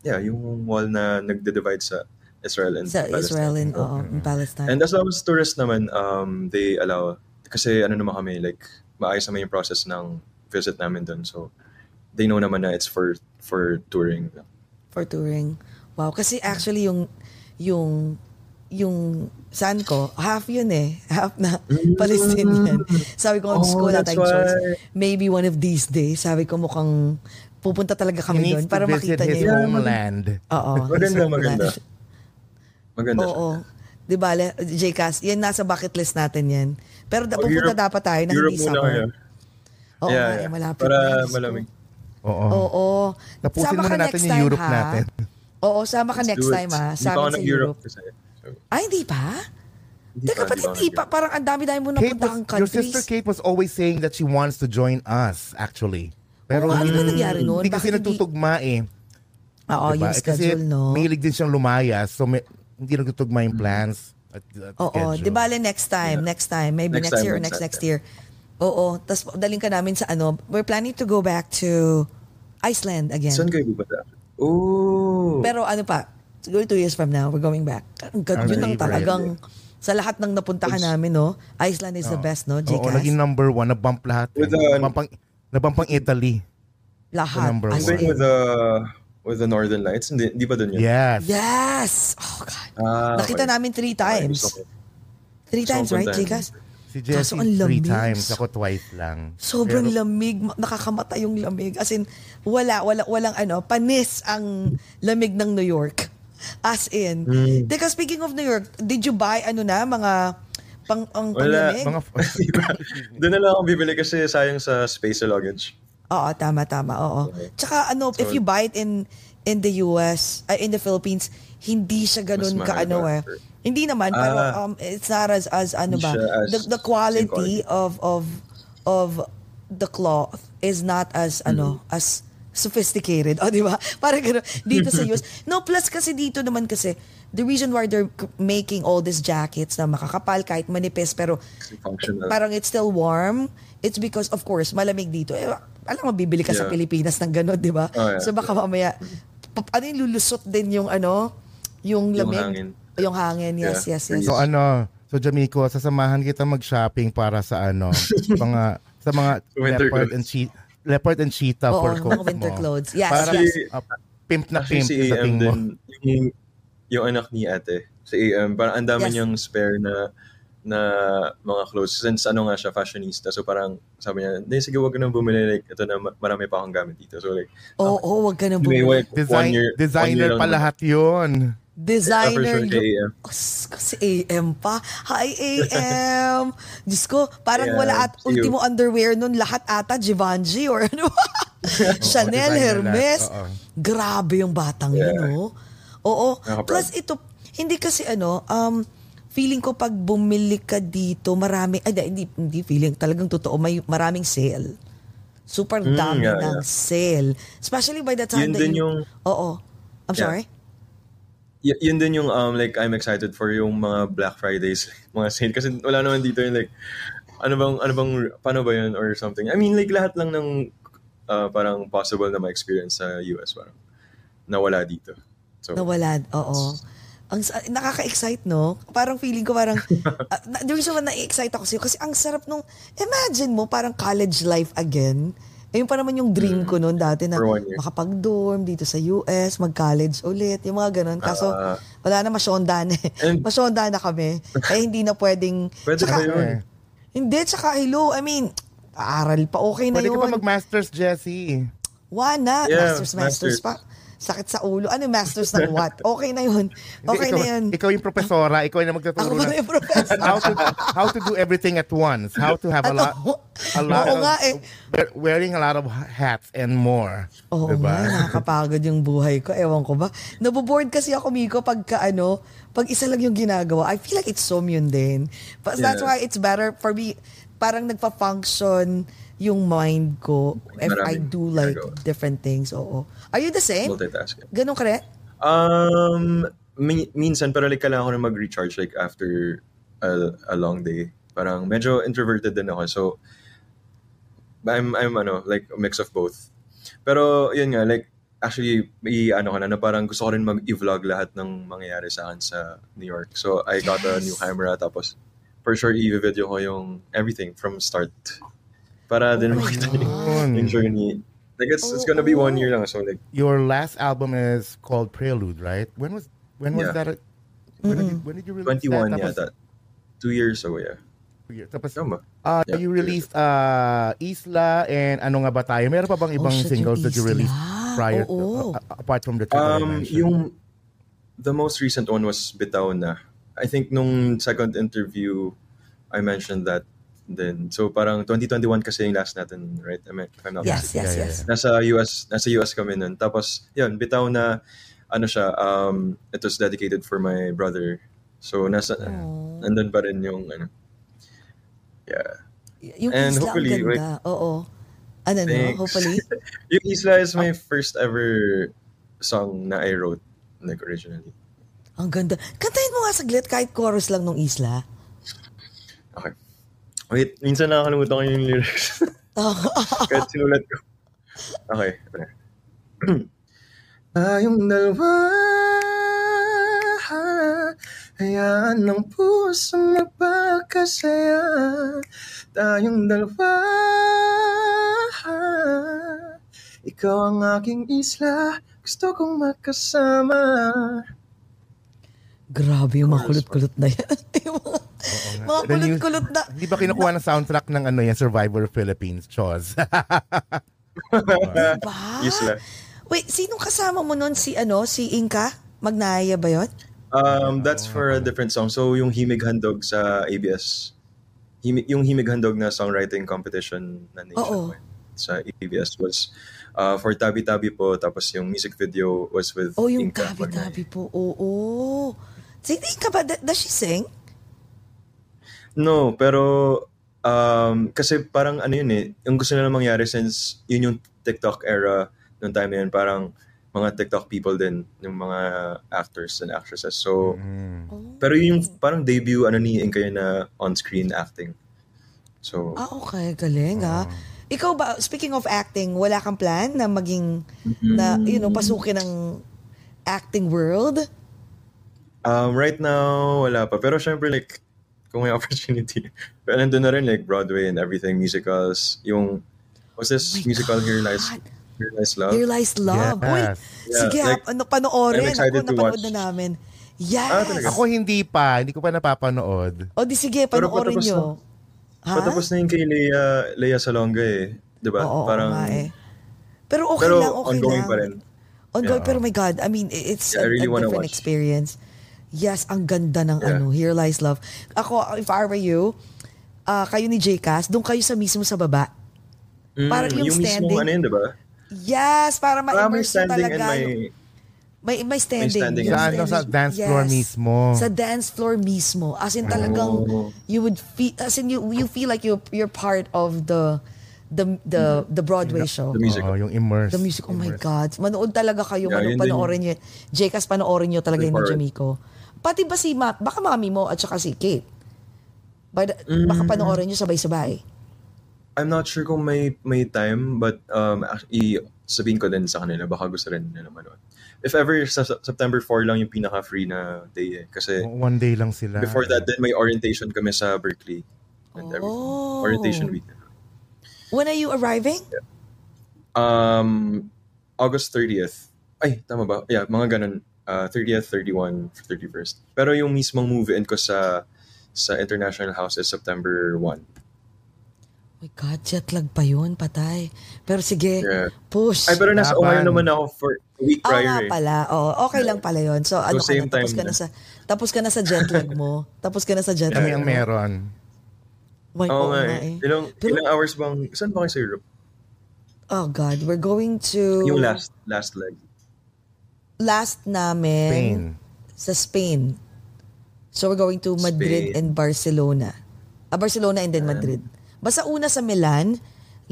yeah, yung wall na nagde-divide sa Israel and Sa Palestine. Israel and, oo, and Palestine. And as long as tourists naman, um, they allow, kasi ano naman kami, like, maayos naman yung process ng visit namin dun. So, they know naman na it's for for touring. for touring. Wow, kasi actually yung yung yung son ko, half yun eh. Half na Palestinian. Sabi ko, Oh, oh, that's tayong choice. why. Maybe one of these days, sabi ko mukhang pupunta talaga kami doon para makita niya yung... homeland. Oo. Maganda, maganda. Maganda Oo. Di ba, JCast, yan nasa bucket list natin yan. Pero da, Pag pupunta Europe- dapat tayo na Europe hindi muna summer. Oo Yeah, nga, yeah. eh, malapit Para na. Malamig. Oo. Oo. Tapusin Sama muna ka natin next yung time, Europe ha? natin. Oo, sama ka Let's next do it. time ha. Hindi Sa pa ako sa nag-Europe Europe. kasi. So, Ay, hindi pa? hindi Teka, pa, ba't hindi hindi pa? Parang ang dami-dami mo Kate napuntahang was, your sister. Kate was always saying that she wants to join us, actually. Pero Oo, ano ba nangyari nun? Hindi kasi Bakit hindi- nagtutugma eh. Oo, Diba? yung Eh, Kasi schedule, no? mahilig din siyang lumayas, so may, hindi nagtutugma yung plans at, at Oo, schedule. di bale next time, next time, maybe Next next, time, year or next next year. Oo, tapos daling ka namin sa ano, we're planning to go back to Iceland again. Saan kayo pupunta? Oh! Pero ano pa, siguro two years from now, we're going back. Ang God, yun ang talagang, sa lahat ng napuntahan namin, no? Iceland is the best, no? Oo, Jcas? naging number one, nabump lahat. eh. With the- nabampang Italy. lahat. number as one. With the with the Northern Lights? Hindi, hindi ba dun yun? Yes. Yes! Oh, God. Ah, Nakita okay. namin three Okay, times. ko. Three Gusto times, right. Jcas? Si Jessie three lamig. times, ako twice lang. Sobrang Pero- lamig, ma- nakakamata yung lamig. As in, wala, wala, walang ano, panis ang lamig ng New York. As in. Hmm. Teka, speaking of New York, did you buy ano na, mga pang, ang Wala. panglamig? Mga, (laughs) Doon na lang ako bibili kasi sayang sa space sa luggage. Oo, tama, tama. Oo. Tsaka ano, if So- you buy it in in the US, uh, in the Philippines, hindi siya ganun ka ano eh. Hindi naman, pero Ah. um, it's not as, as ano ba, as the, the quality quality. of, of, of the cloth is not as, ano, Mm-hmm. as sophisticated. O, di ba? (laughs) Parang gano'n. Dito sa US. (laughs) No, plus kasi dito naman kasi, the reason why they're making all these jackets na makakapal kahit manipis pero Functional. parang it's still warm, it's because of course malamig dito. Eh, alam mo bibili ka sa Yeah. Pilipinas ng gano'n, 'di ba? Oh, yeah. So baka mamaya pa- ano yung lulusot din yung ano, yung Yung lamig. hangin. Yung hangin, yes, Yeah. yes, yes. So ano, so Jamiko, sasamahan kita mag-shopping para sa ano, (laughs) mga sa mga Winter leopard clothes. and cheetah leopard and cheetah Oo, for mga coats winter mo. clothes. Yes, Para yes. uh, pimp na Actually, pimp si sa AM tingin mo. din, yung, yung anak ni ate, si AM, parang ang dami Yes. niyang spare na na mga clothes. Since ano nga siya, fashionista. So parang sabi niya, hindi, sige, wag ka nang bumili. Like, ito na, ma- marami pa akong gamit dito. So like, Oo, oh, wag ka na may bumili. like, Design, year, designer pa lahat yun. Designer AM. Kas- Kasi AM pa. Hi, AM. (laughs) Diyos ko, parang Yeah, wala at see you. ultimo underwear nun. Lahat ata Givenchy or ano. (laughs) (laughs) Chanel, designer Hermes. oo. Grabe yung batang Yeah. yun, oh. Oo. Nakaka-proud. Plus ito, hindi kasi ano, um, feeling ko pag bumili ka dito, marami, ay di- hindi, hindi feeling, talagang totoo, may maraming sale. Super Mm, dami yeah, ng yeah. sale. Especially by the time Yun that din you... yung- Oo. I'm Yeah. sorry? Y- yun din yung um like I'm excited for yung mga Black Fridays, (laughs) mga sale kasi wala naman dito yung like ano bang ano bang paano ba yun or something. I mean like lahat lang ng uh, parang possible na ma-experience sa US parang nawala dito. So Nawala, oo. Ang nakaka-excite, no? Parang feeling ko parang, uh, (laughs) na- the reason why na-excite ako sa'yo, kasi ang sarap nung, imagine mo, parang college life again. Ayun pa naman yung dream ko noon dati na makapag-dorm dito sa US, mag-college ulit, yung mga ganun. Kaso, Ah. wala na masyonda na. eh. And- masyonda na kami. (laughs) Kaya hindi na pwedeng... Pwede Tsaka- yun? Hindi, tsaka hello, I mean, aaral pa, okay na Pwede yun. ka pa mag-masters, Jessie. Wala, Yeah, masters, masters, masters. pa. Sakit sa ulo. Ano yung masters ng (laughs) what? Okay na yun. Okay ikaw, na yun. Ikaw yung profesora, ikaw yung magtuturo Ako na ng yung professor? (laughs) how to how to do everything at once, how to have a lot Ano? a (laughs) lot Oo of nga eh. wear- wearing a lot of hats and more. Oo diba? nga, nakakapagod yung buhay ko. Ewan ko ba. Naboboard kasi ako, Miko, pagka ano, pag isa lang yung ginagawa, I feel like it's so mundane. But that's Yeah. why it's better for me, parang nagpa-function yung mind ko if I Maraming do like ginagawa. different things. Oo. Are you the same? multitasking. Ganun ka rin? Um mi- minsan pero like kailangan ko na mag-recharge like after a, a long day. Parang medyo introverted din ako. So I'm I'm ano like a mix of both. Pero yun nga like actually may ano ko na, na parang gusto ko rin mag-vlog lahat ng mangyayari sa akin sa New York. So I got a new Yes. camera tapos for sure i-video ko yung everything from start. Para din Oh my makita God. yung, yung journey. Like it's it's gonna be one year lang so like Your last album is called Prelude, right? When was when was Yeah. that? When did, you, when did you release 21 that? yeah that. Two years ago yeah. Two years. tapos Tama. uh, Yeah, you released uh, Isla and Ano Nga Ba Tayo? Meron pa bang ibang Oh, singles that you released prior to, uh, apart from the two that I Um, mentioned? yung the most recent one was Bitaw Na. I think nung second interview, I mentioned that then. So parang 2021 kasi yung last natin, right? I mean, if I'm not Yes, mistaken. yes, Yeah, yes. yeah. Nasa US, nasa US kami nun. Tapos, yun, Bitaw Na, ano siya, um, it was dedicated for my brother. So, nasa, Aww. nandun pa rin yung, ano, yeah. Y- Yung And isla, hopefully, ang ganda. Oo. Ano no? Hopefully. (laughs) yung Isla is my first ever song na I wrote, like, originally. Ang ganda. Kantahin mo nga saglit kahit chorus lang nung isla. Okay. Wait, minsan nakakalimutan ko yung lyrics. (laughs) Kahit sinulat ko. Okay. (clears throat) Tayong dalawa Hayaan ng puso magpakasaya Tayong dalawa Ikaw ang aking isla Gusto kong makasama Grabe yung mga kulot-kulot na yan. (laughs) Mga, kulot-kulot na. Hindi ba kinukuha ng soundtrack ng ano yan, Survivor Philippines, Chos? (laughs) Ba? Isla. Wait, sinong kasama mo nun? Si ano? Si Inka? Magnaya ba yun? Um, that's for a different song. So, yung Himig Handog sa ABS. Himig, yung Himig Handog na songwriting competition na nationwide. sa ABS was uh, for Tabi Tabi po. Tapos yung music video was with Oh, yung Inka. tabi-tabi po. Oo. Si Inka ba? Does she sing? No, pero um, kasi parang ano yun eh, yung gusto nila mangyari since yun yung TikTok era nung time na yun, parang mga TikTok people din, yung mga actors and actresses. So, Mm. Oh. pero yun yung parang debut ano ni Inka yun na on-screen acting. So, Ah, okay. Galing, ha? Ikaw ba, speaking of acting, wala kang plan na maging, na, you know, pasukin ng acting world? Um, right now, wala pa. Pero syempre like, kung may (laughs) opportunity, pero nandun na rin like Broadway and everything, musicals, yung, what's this Oh musical Here God. Lies, Here Lies Love? Here Lies Love. Uy, Yes. Yeah, sige, like, ano, panoorin. I'm excited Ako, to watch. na namin. Ah, Yes. talaga? Ako hindi pa, hindi ko pa napapanood. o di sige, Pero panoorin patapos nyo. Ha? Patapos na yung kay Leia, Leia Salonga eh. Di ba? Oo, oo Parang, nga eh. Pero okay pero lang, okay ongoing lang. pa rin. Ongoing, Yeah. pero my God, I mean, it's Yeah, I a, really a different watch. experience. Yes, ang ganda ng Yeah. ano, Here Lies Love. Ako, if I were you, ah, kayo ni JCast, doon kayo sa mismo sa baba. Mm, Parang yung yung standing. mismong ano yun, di ba? Yes, para may ma-immerse standing and talaga. may... yung- May, may standing. standing. Yung Sa ano, sa standing. dance floor mismo. Sa dance floor mismo. As in talagang Oh. you would feel as in you you feel like you you're part of the the the the Broadway show. The music. Oo, yung immerse. The music, oh my God. Manood talaga kayo. Yeah, mano, yun din panoorin nyo. Jcas, panoorin nyo talaga yung. Jamiko. Pati ba si Ma, baka mami mo at saka si Kate. Bada, Mm. Baka panoorin nyo sabay-sabay. I'm not sure kung may may time, but um, actually, sabihin ko din sa kanila, baka gusto rin nila manood. If ever, sa September 4 lang yung pinaka-free na day eh. Kasi One day lang sila. before that, then may orientation kami sa Berkeley and everything. Oh. Orientation week. When are you arriving? Um, August 30th. Ay, tama ba? Yeah, mga ganun. Uh, 30th, 31, 31st. Pero yung mismong move-in ko sa sa International House is September 1. Oh my God, jet lag pa yun, patay. Pero sige, Yeah. push. Ay, pero nasa Laban. Ohio naman ako for a week Ah, prior nga eh. pala. Oh, okay lang pala yun. So, ano ka same na, tapos time ka na na. sa, tapos ka na sa jet lag mo. (laughs) tapos ka na sa jet lag Kami ang meron. My, Oo oo nga nga eh. eh. Ilang, Pero- ilang hours bang, saan ba kayo sa Europe? Oh God, we're going to... Yung last, last leg. Last namin Spain. sa Spain. So we're going to Madrid Spain. and Barcelona. Ah, Barcelona and then Madrid. Basta una sa Milan,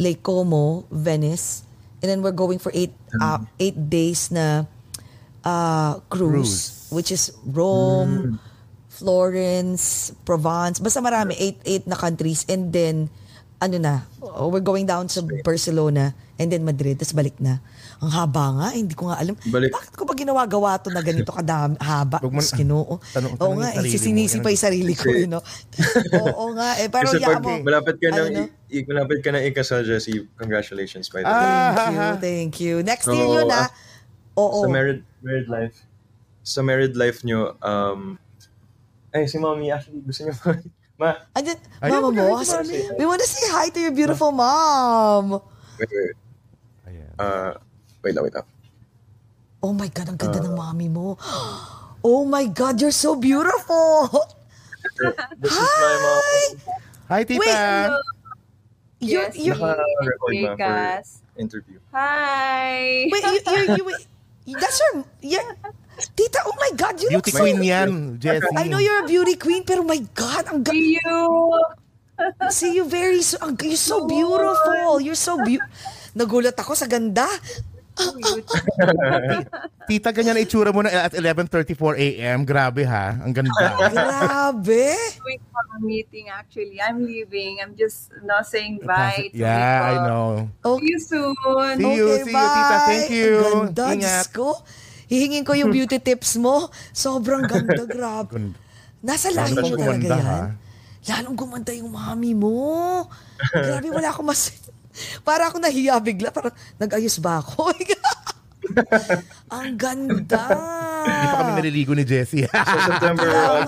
Lake Como, Venice, and then we're going for eight uh, eight days na uh, cruise, Cruise. which is Rome, Florence, Provence, basta marami, eight, eight na countries, and then, ano na, we're going down sa Barcelona, and then Madrid, tapos balik na. Ang haba nga, eh, hindi ko nga alam. Balik. Bakit ko ba ginawa-gawa to na ganito kadami, haba? Mo- Diyos Ginoo. Tanong- Oo tanong nga, yung eh, sisinisi pa yung sarili ko, Kasi- eh, no? Oo nga, eh. Pero Kasi yeah pag mo. malapit ka ng, ano? i- malapit ka ng ikasal, Jessie, congratulations by the way. Ah, Thank you, thank you. Next So, year yun, ah. Oo. Sa married, married life, sa married life nyo, um, ay, si mommy, actually, gusto niyo (laughs) ma, Andyan, Ayun, mama mo, we wanna say hi to your beautiful mom. wait, wait, Ayan. uh, wait lang, wait lang. Oh my God, ang ganda Uh, ng mami mo. Oh my God, you're so beautiful. This is my mom. Hi, tita. Wait, You're, Yes, you're, Naka-record na for Vegas. interview. Hi! wait, you, you, you, you, that's your, yeah. Tita, oh my God, you Beauty look so, queen yan, Jessie. I know you're a beauty queen, pero my God, ang ga- See you! (laughs) see you very, so, ang, you're so beautiful. You're so beautiful. Nagulat ako sa ganda. (laughs) Tita, ganyan ang itsura mo na at 11.34 a.m. Grabe ha. Ang ganda. (laughs) Grabe. Going for a meeting actually. I'm leaving. I'm just not saying bye to yeah, I know. See you soon. See you, see you, tita. Thank you. Ang ganda, Ingat. Diyos ko. Hihingin ko yung beauty tips mo. Sobrang ganda, (laughs) grabe. Nasa Lalo lahi mo talaga gumanda, yan. ha? Lalong gumanda yung mami mo. Grabe, wala akong mas... (laughs) Para ako nahiya bigla. Parang, nag-ayos ba ako? (laughs) (laughs) Ang ganda. Hindi pa kami naliligo ni Jessie. So, September, uh,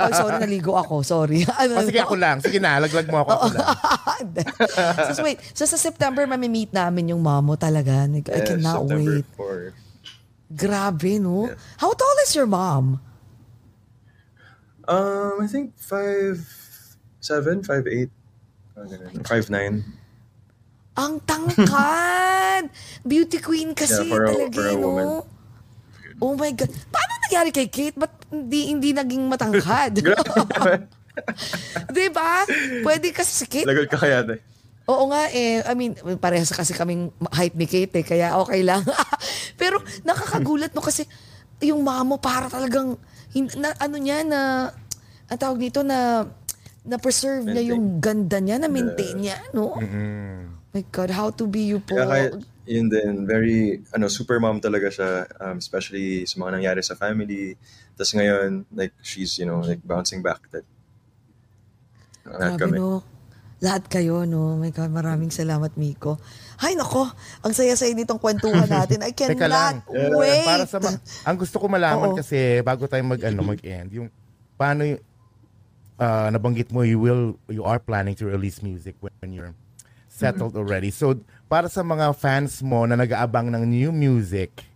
Ay, sorry, naligo ako. Sorry. Ano, o sige, ako lang. Sige na, laglag mo ako. ako lang. So, wait. So, sa September, mamimit namin yung mamo talaga. I Yes, cannot September wait. 4. Grabe, no? How tall is your mom? Um, I think 5'7", 5'8". Uh, ganun. 5'9". Ang tangkad! (laughs) Beauty queen kasi Yeah, for a- talaga, for a no? woman. Oh my God. Paano nangyari kay Kate? Ba't hindi, hindi naging matangkad? (laughs) (laughs) Di ba? Pwede kasi si Kate. Lagot ka kaya, te. Oo nga eh. I mean, parehas kasi kaming height ni Kate eh, kaya okay lang. Pero nakakagulat no kasi yung mama mo para talagang, na, ano niya na, ang tawag dito na, na preserve niya yung ganda niya, na maintain niya, no? My God, how to be you po. Kaya kahit, yun din, very, ano, super mom talaga siya, um, especially sa mga nangyari sa family. Tapos ngayon, like, she's, you know, like, bouncing back that. Lahat Grabe, kami. no? Lahat kayo, no? My God, maraming salamat, Miko. Ay, nako, ang saya-saya nitong kwentuhan (laughs) natin. I Teka lang. cannot wait. Para sa ma- ang gusto ko malaman Oo. kasi bago tayo mag ano mag-end, yung paano yung ah, nabanggit mo you will you are planning to release music when you're settled already. So para sa mga fans mo na nag-aabang ng new music,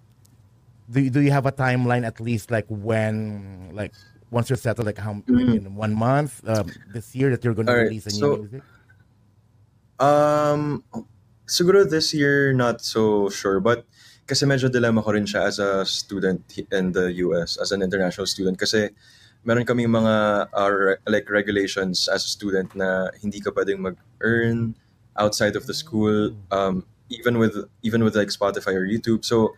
do, do you have a timeline at least like when like once you're settled like how maybe in one month um, this year that you're going to Alright, release a new so- music? Um, siguro this year, not so sure. But kasi medyo dilemma ko rin siya as a student in the US, as an international student. Kasi meron kaming mga uh, re- like regulations as a student na hindi ka pwedeng mag-earn outside of the school, um, even with even with like Spotify or YouTube. So,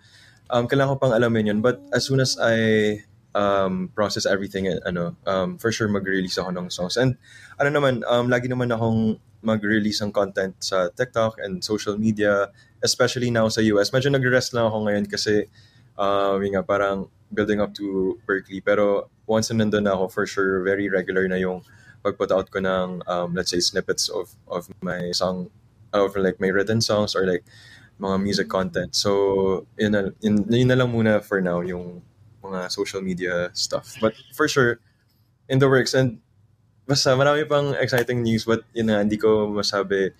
um, kailangan ko pang alamin yun. But as soon as I um, process everything, eh, ano, um, for sure mag-release ako ng songs. And ano naman, um, lagi naman akong mag-release ng content sa TikTok and social media, especially now sa US. Medyo nag-rest lang ako ngayon kasi um, yun nga, parang building up to Berkeley. Pero once na nandun na ako, for sure, very regular na yung pag-put out ko ng, um, let's say, snippets of of my song, of like my written songs or like mga music content. So, yun na, yun, yun na lang muna for now, yung mga social media stuff. But for sure, in the works. And basta marami pang exciting news but yun na, hindi ko masabi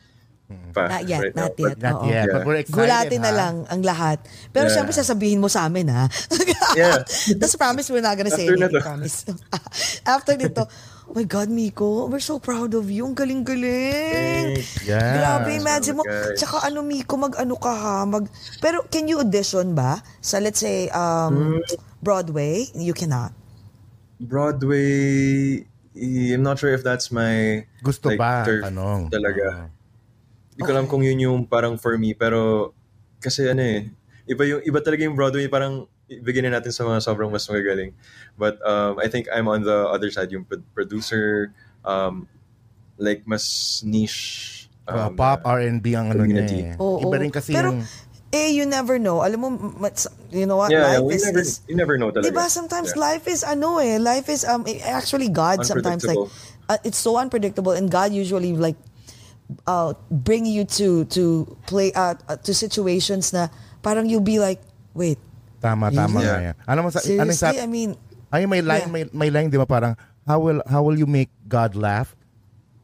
pa Not yet, right now. not yet. But, Not yet, but Yeah. we're excited. Gulatin na ha? lang ang lahat. Pero Yeah. syempre sasabihin mo sa amin, ha? Yeah. (laughs) Tapos promise we're not gonna say After na anything. to. Promise. (laughs) After nito, oh my God, Miko, we're so proud of you. Ang galing-galing. Yeah. Grabe, imagine mo. guys. Tsaka ano, Miko, mag-ano ka ha? Mag... Pero can you audition ba? Sa let's say, um, Hmm. Broadway? You cannot. Broadway, eh, I'm not sure if that's my Gusto like, ba? turf Tanong. talaga. Hindi ko alam kung yun yung parang for me, pero kasi ano eh, iba yung iba talaga yung Broadway, parang bigyan natin sa mga sobrang mas magagaling. But um, I think I'm on the other side, yung pro- producer, um, like mas niche. Uh, um, pop, R&B ang ano niya eh. Oo. Iba rin kasi Pero, yung... eh, you never know. Alam mo, you know what? Yeah, life is, never, is you never know talaga. Diba sometimes Yeah. life is ano eh, life is um eh, actually God sometimes like uh, it's so unpredictable and God usually like uh bring you to to play uh, uh, to situations na parang you'll be like, wait, Tama, tama Yeah. nga yan. Ano mo sa... Ano yung sa seriously? I mean, ay, may line, Yeah. may, may line, di ba? Parang, how will, how will you make God laugh?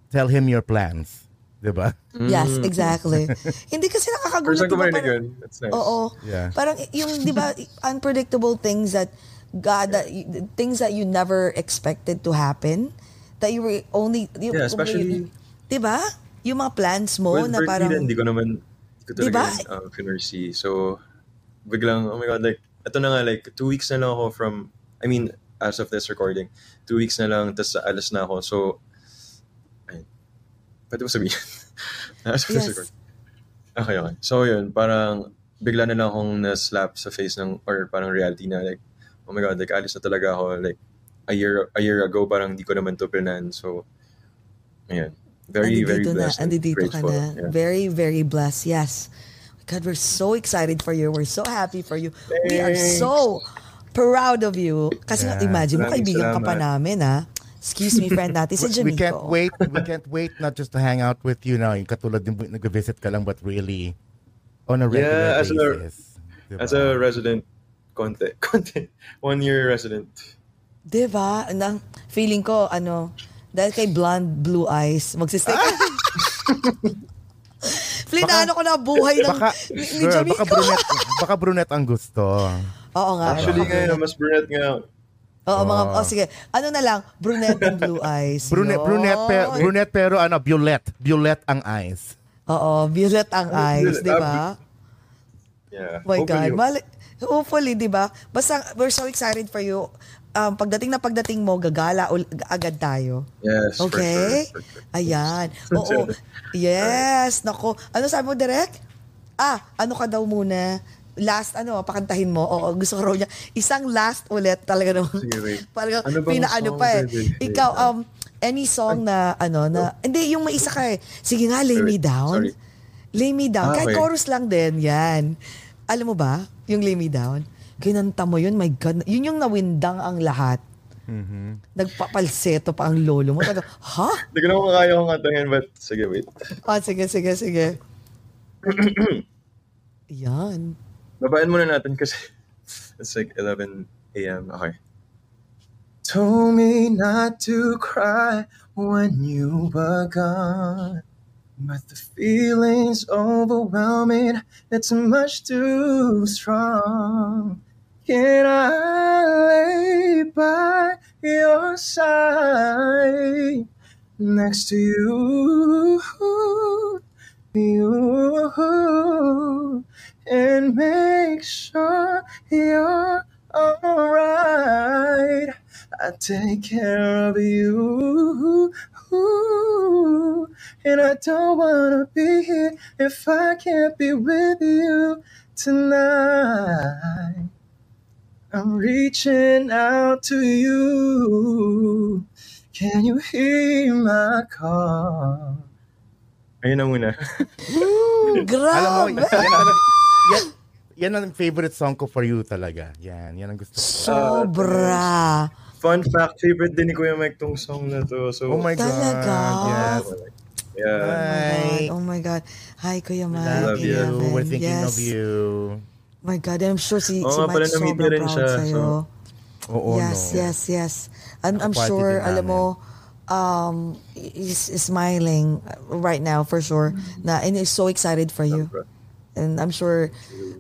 Tell him your plans. Di ba? (laughs) yes, exactly. Hindi kasi nakakagulat. First time ko diba, marinig parang- yun. That's nice. Oo. Yeah. Parang yung, di ba, (laughs) unpredictable things that God, that you- things that you never expected to happen, that you were only, you, Yeah, especially- di ba? Yung mga plans mo With na Berkeley parang, din, hindi ko naman, hindi ko talaga Diba? yun, uh, finursee. So, biglang, oh my God, like, ito na nga, like, two weeks na lang ako from, I mean, as of this recording, two weeks na lang, tas alas na ako. So, ay, pwede mo sabihin? as of this recording. Okay, okay. So, yun, parang, bigla na lang akong na-slap sa face ng, or parang reality na, like, oh my God, like, alis na talaga ako, like, a year a year ago, parang hindi ko naman to planan. So, ayan. Very, very andito na, blessed and andito ka grateful. na. Yeah. Very, very blessed, yes. God, we're so excited for you. We're so happy for you. We are Thanks. so proud of you. Kasi Yeah. imagine mo, kaibigan ka pa salamat. namin, ha? Excuse me, friend natin, si we Jamico. can't wait, we can't wait not just to hang out with you now, yung katulad yung nag-visit ka lang, but really on a regular Yeah, as a- basis. Diba? As a resident, konti, (laughs) konti. One year resident. Diba? Na, feeling ko, ano, dahil kay blonde blue eyes, magsistay ka. (laughs) Plinano ko na buhay ng, baka, ni, ni girl, Jamico. baka brunette, baka brunette ang gusto. Oo nga. Actually, ngayon, mas brunette nga. Oo, mga, oh, sige. Ano na lang, brunette and blue eyes. Brunette, Yun. brunette, pero, brunette pero ano, violet. Violet ang eyes. Oo, violet ang eyes, di ah, ba? Yeah. My Hopefully, God. Mali- hopefully, di ba? Basta, we're so excited for you. Um, pagdating na pagdating mo, gagala agad tayo. Yes, for Okay? sure, for sure. Ayan. (laughs) Oo. Yes. Nako. Ano sabi mo, Direk? Ah, ano ka daw muna? Last, ano, pakantahin mo. Oo, gusto ko raw niya. Isang last ulit talaga naman. (laughs) Parang Ano pinaano pa eh. Ikaw, um, any song na, ano, na, hindi, yung may isa ka eh. Sige nga, lay me down. sorry. Lay me down. Ah, Kahit okay. chorus lang din, yan. Alam mo ba, yung lay me down, kinanta mo yun, my God, yun yung nawindang ang lahat. Nagpapalseto pa ang lolo mo. Taga, ha? Hindi ko naman kaya kong kantahin, but sige, wait. Ah, sige, sige, sige. (clears throat) Yan. Babayan muna natin kasi it's like 11 a.m. Okay. Told me not to cry when you were gone. But the feeling's overwhelming. It's much too strong. Can I lay by your side next to you? You and make sure you're alright. I take care of you. And I don't wanna be here if I can't be with you tonight. I'm reaching out to you. Can you hear my call? Ayun na muna. Alam mo, Grabe! yan, yan, yan, yan ang favorite song ko for you talaga. Yan, yan ang gusto ko. Sobra. Fun fact, favorite din ni Kuya Mike tong song na to. So, Oh my Talaga? God. Yes. Yeah. Hi. Oh my God. Hi, Kuya Mike. love you. Eleven. We're thinking yes. of you. My God, I'm sure si, Oo si Mike sobrang proud siya, sa'yo. so- Oo, yes, no. yes, yes. And I'm Kapatid sure, alam namin. mo, um, he's he's smiling right now for sure. Na, and he's so excited for you. And I'm sure,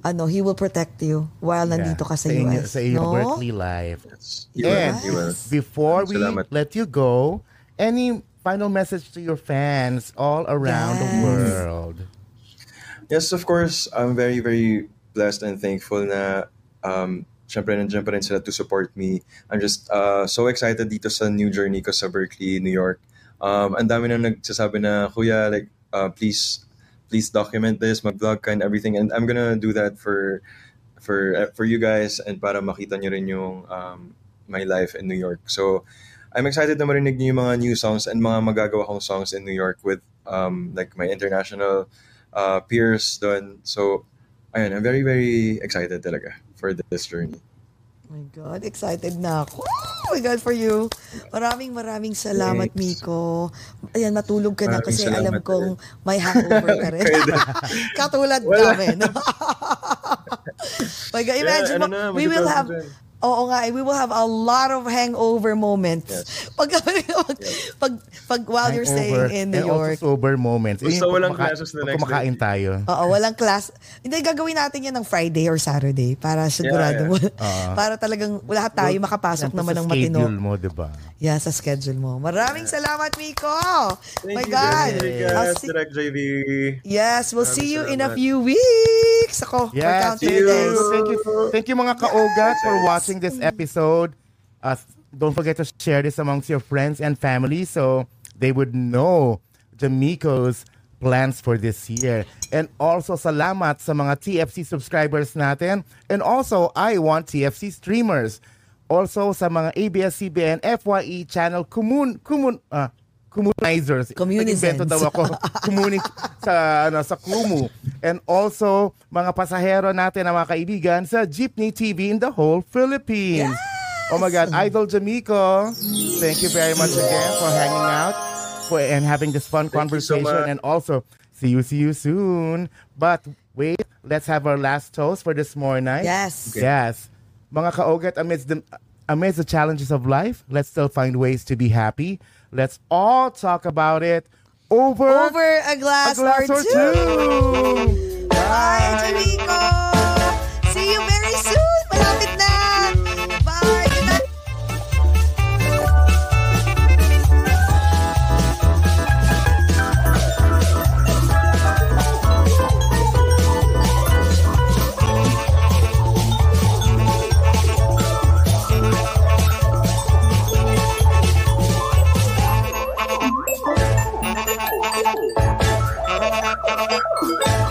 ano, he will protect you while nandito ka sa, inyo- US. Sa iyong no? Berkeley life. You will, And you will. before we Salamat. let you go, any final message to your fans all around the Yes. world? Yes, of course. I'm very, very blessed and thankful na um, syempre nandiyan pa rin sila to support me. I'm just uh, so excited dito sa new journey ko sa Berkeley, New York. Um, ang dami na nagsasabi na, Kuya, like, uh, please, please document this, mag-vlog ka and everything. And I'm gonna do that for for uh, for you guys and para makita nyo rin yung um, my life in New York. So, I'm excited na marinig niyo yung mga new songs and mga magagawa kong songs in New York with um, like my international uh, peers doon. So, ayun, I'm very, very excited talaga for this journey. My God, excited na ako. Oh my God, for you. Maraming maraming salamat, Thanks. Miko. Ayan, matulog ka na Maraming kasi alam kong may hangover ka rin. (laughs) Katulad Wala. namin. (laughs) my God, imagine ano mo, na, we will magka-12 have. Oo nga, eh, we will have a lot of hangover moments. Yes. (laughs) Pag, pag, pag, while you're Hangover staying in New and York. also sober moments. Yun yung walang pag classes pag next kumakain day. tayo. Oo, walang class. Hindi, gagawin natin yan ng Friday or Saturday para sigurado Yeah, yeah. (laughs) para talagang lahat tayo makapasok naman ng matino. schedule mo, di ba? Yeah, sa schedule mo. Maraming salamat, Miko! Thank My you, God! See- Direk JV. yes, we'll Maraming see you in a salamat. few weeks. Ako, for Yes, see you. days. Thank you, thank you mga kaogat for Yes. watching this episode. Uh, don't forget to share this amongst your friends and family so they would know Jamaico's plans for this year. And also, salamat sa mga TFC subscribers natin. And also, I want TFC streamers. Also, sa mga ABS-CBN FYE channel kumun, kumun, ah, communizers. Communizens. Daw ako. (laughs) Communi sa, ano, sa Kumu. And also, mga pasahero natin na mga kaibigan sa Jeepney TV in the whole Philippines. Oh my God, Idol Jamico, thank you very much again for hanging out for, and having this fun Thank so conversation. much. and also, see you, see you soon. But wait, let's have our last toast for this morning. Yes. Yes. Mga kaogat, amidst the, amidst the challenges of life, let's still find ways to be happy. Let's all talk about it over, over a, glass a glass or, or two. two. Bye, Bye Jericho. See you very soon. Malapit Oh.